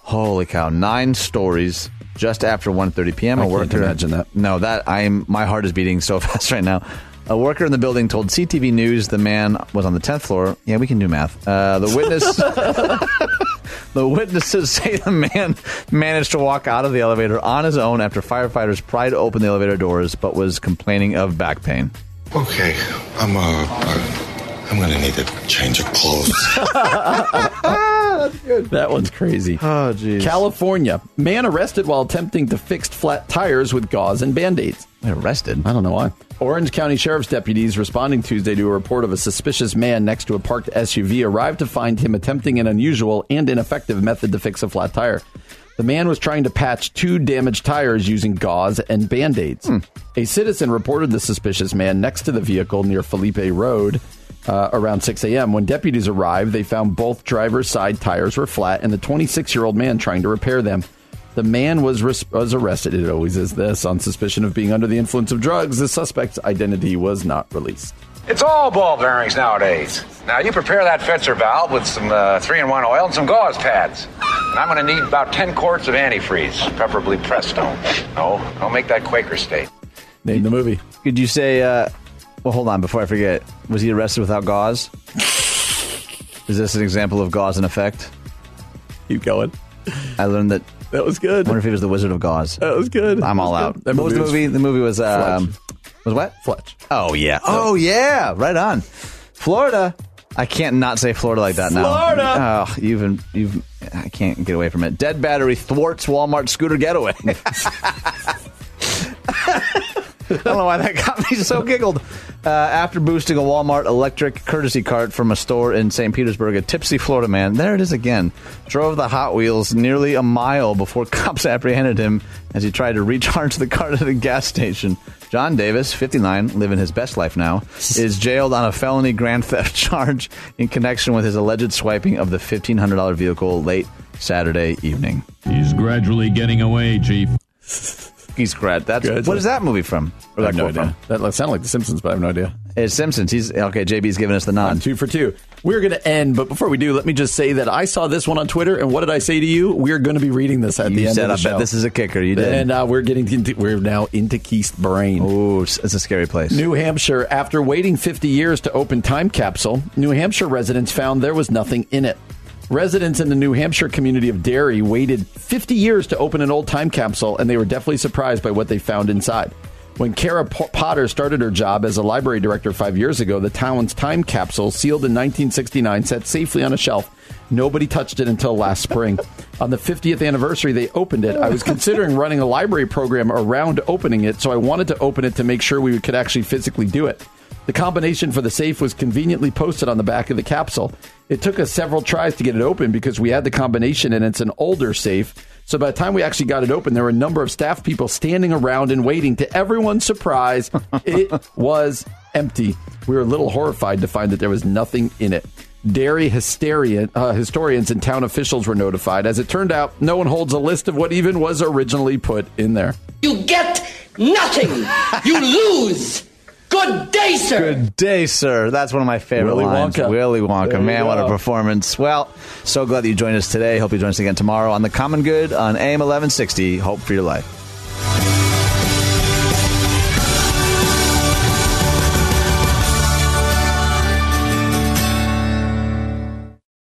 Holy cow! Nine stories just after 1.30 p.m. I A can't worker imagine that. No, that I'm. My heart is beating so fast right now. A worker in the building told CTV News the man was on the 10th floor. Yeah, we can do math. Uh, the witness, the witnesses say the man managed to walk out of the elevator on his own after firefighters tried to open the elevator doors, but was complaining of back pain. Okay, I'm uh, I'm gonna need a change of clothes. That one's crazy. Oh, jeez. California. Man arrested while attempting to fix flat tires with gauze and band aids. Arrested? I don't know why. Orange County Sheriff's deputies responding Tuesday to a report of a suspicious man next to a parked SUV arrived to find him attempting an unusual and ineffective method to fix a flat tire. The man was trying to patch two damaged tires using gauze and band aids. Hmm. A citizen reported the suspicious man next to the vehicle near Felipe Road uh, around 6 a.m. When deputies arrived, they found both driver's side tires were flat and the 26 year old man trying to repair them. The man was res- was arrested. It always is this on suspicion of being under the influence of drugs. The suspect's identity was not released. It's all ball bearings nowadays. Now, you prepare that Fetzer valve with some uh, 3 in 1 oil and some gauze pads. And I'm going to need about 10 quarts of antifreeze, preferably Presto. No, don't make that Quaker state. Name the movie. Could you say? Uh, well, hold on before I forget. Was he arrested without gauze? Is this an example of gauze in effect? Keep going. I learned that. That was good. I wonder if he was the Wizard of Gauze. That was good. I'm all out. That what was the movie The movie was um, was what? Fletch. Oh yeah. Oh yeah. Right on. Florida. I can't not say Florida like that now. Florida. Oh, you've you've. I can't get away from it. Dead battery thwarts Walmart scooter getaway. I don't know why that got me so giggled. Uh, after boosting a Walmart electric courtesy cart from a store in St. Petersburg, a tipsy Florida man, there it is again, drove the Hot Wheels nearly a mile before cops apprehended him as he tried to recharge the cart at a gas station. John Davis, 59, living his best life now, is jailed on a felony grand theft charge in connection with his alleged swiping of the $1,500 vehicle late Saturday evening. He's gradually getting away, Chief. Grad. That's Good. what is that movie from? Or I have that no idea. from? That sounded like The Simpsons, but I have no idea. It's Simpsons. He's okay. JB's giving us the nod. Two for two. We're going to end, but before we do, let me just say that I saw this one on Twitter, and what did I say to you? We're going to be reading this at the You end said, of the "I bet this is a kicker." You did. And uh, we're getting into, we're now into Keith's brain. Ooh, it's it's a scary place. New Hampshire, after waiting 50 years to open time capsule, New Hampshire residents found there was nothing in it. Residents in the New Hampshire community of Derry waited 50 years to open an old time capsule, and they were definitely surprised by what they found inside. When Kara Potter started her job as a library director five years ago, the town's time capsule, sealed in 1969, sat safely on a shelf. Nobody touched it until last spring. on the 50th anniversary, they opened it. I was considering running a library program around opening it, so I wanted to open it to make sure we could actually physically do it. The combination for the safe was conveniently posted on the back of the capsule. It took us several tries to get it open because we had the combination and it's an older safe. So by the time we actually got it open, there were a number of staff people standing around and waiting. To everyone's surprise, it was empty. We were a little horrified to find that there was nothing in it. Derry hysteria, uh, historians and town officials were notified. As it turned out, no one holds a list of what even was originally put in there. You get nothing. You lose. Good day, sir. Good day, sir. That's one of my favorite Willy lines. Wonka. Willy Wonka. There you Man, what a performance. Well, so glad that you joined us today. Hope you join us again tomorrow on The Common Good on AM 1160. Hope for your life.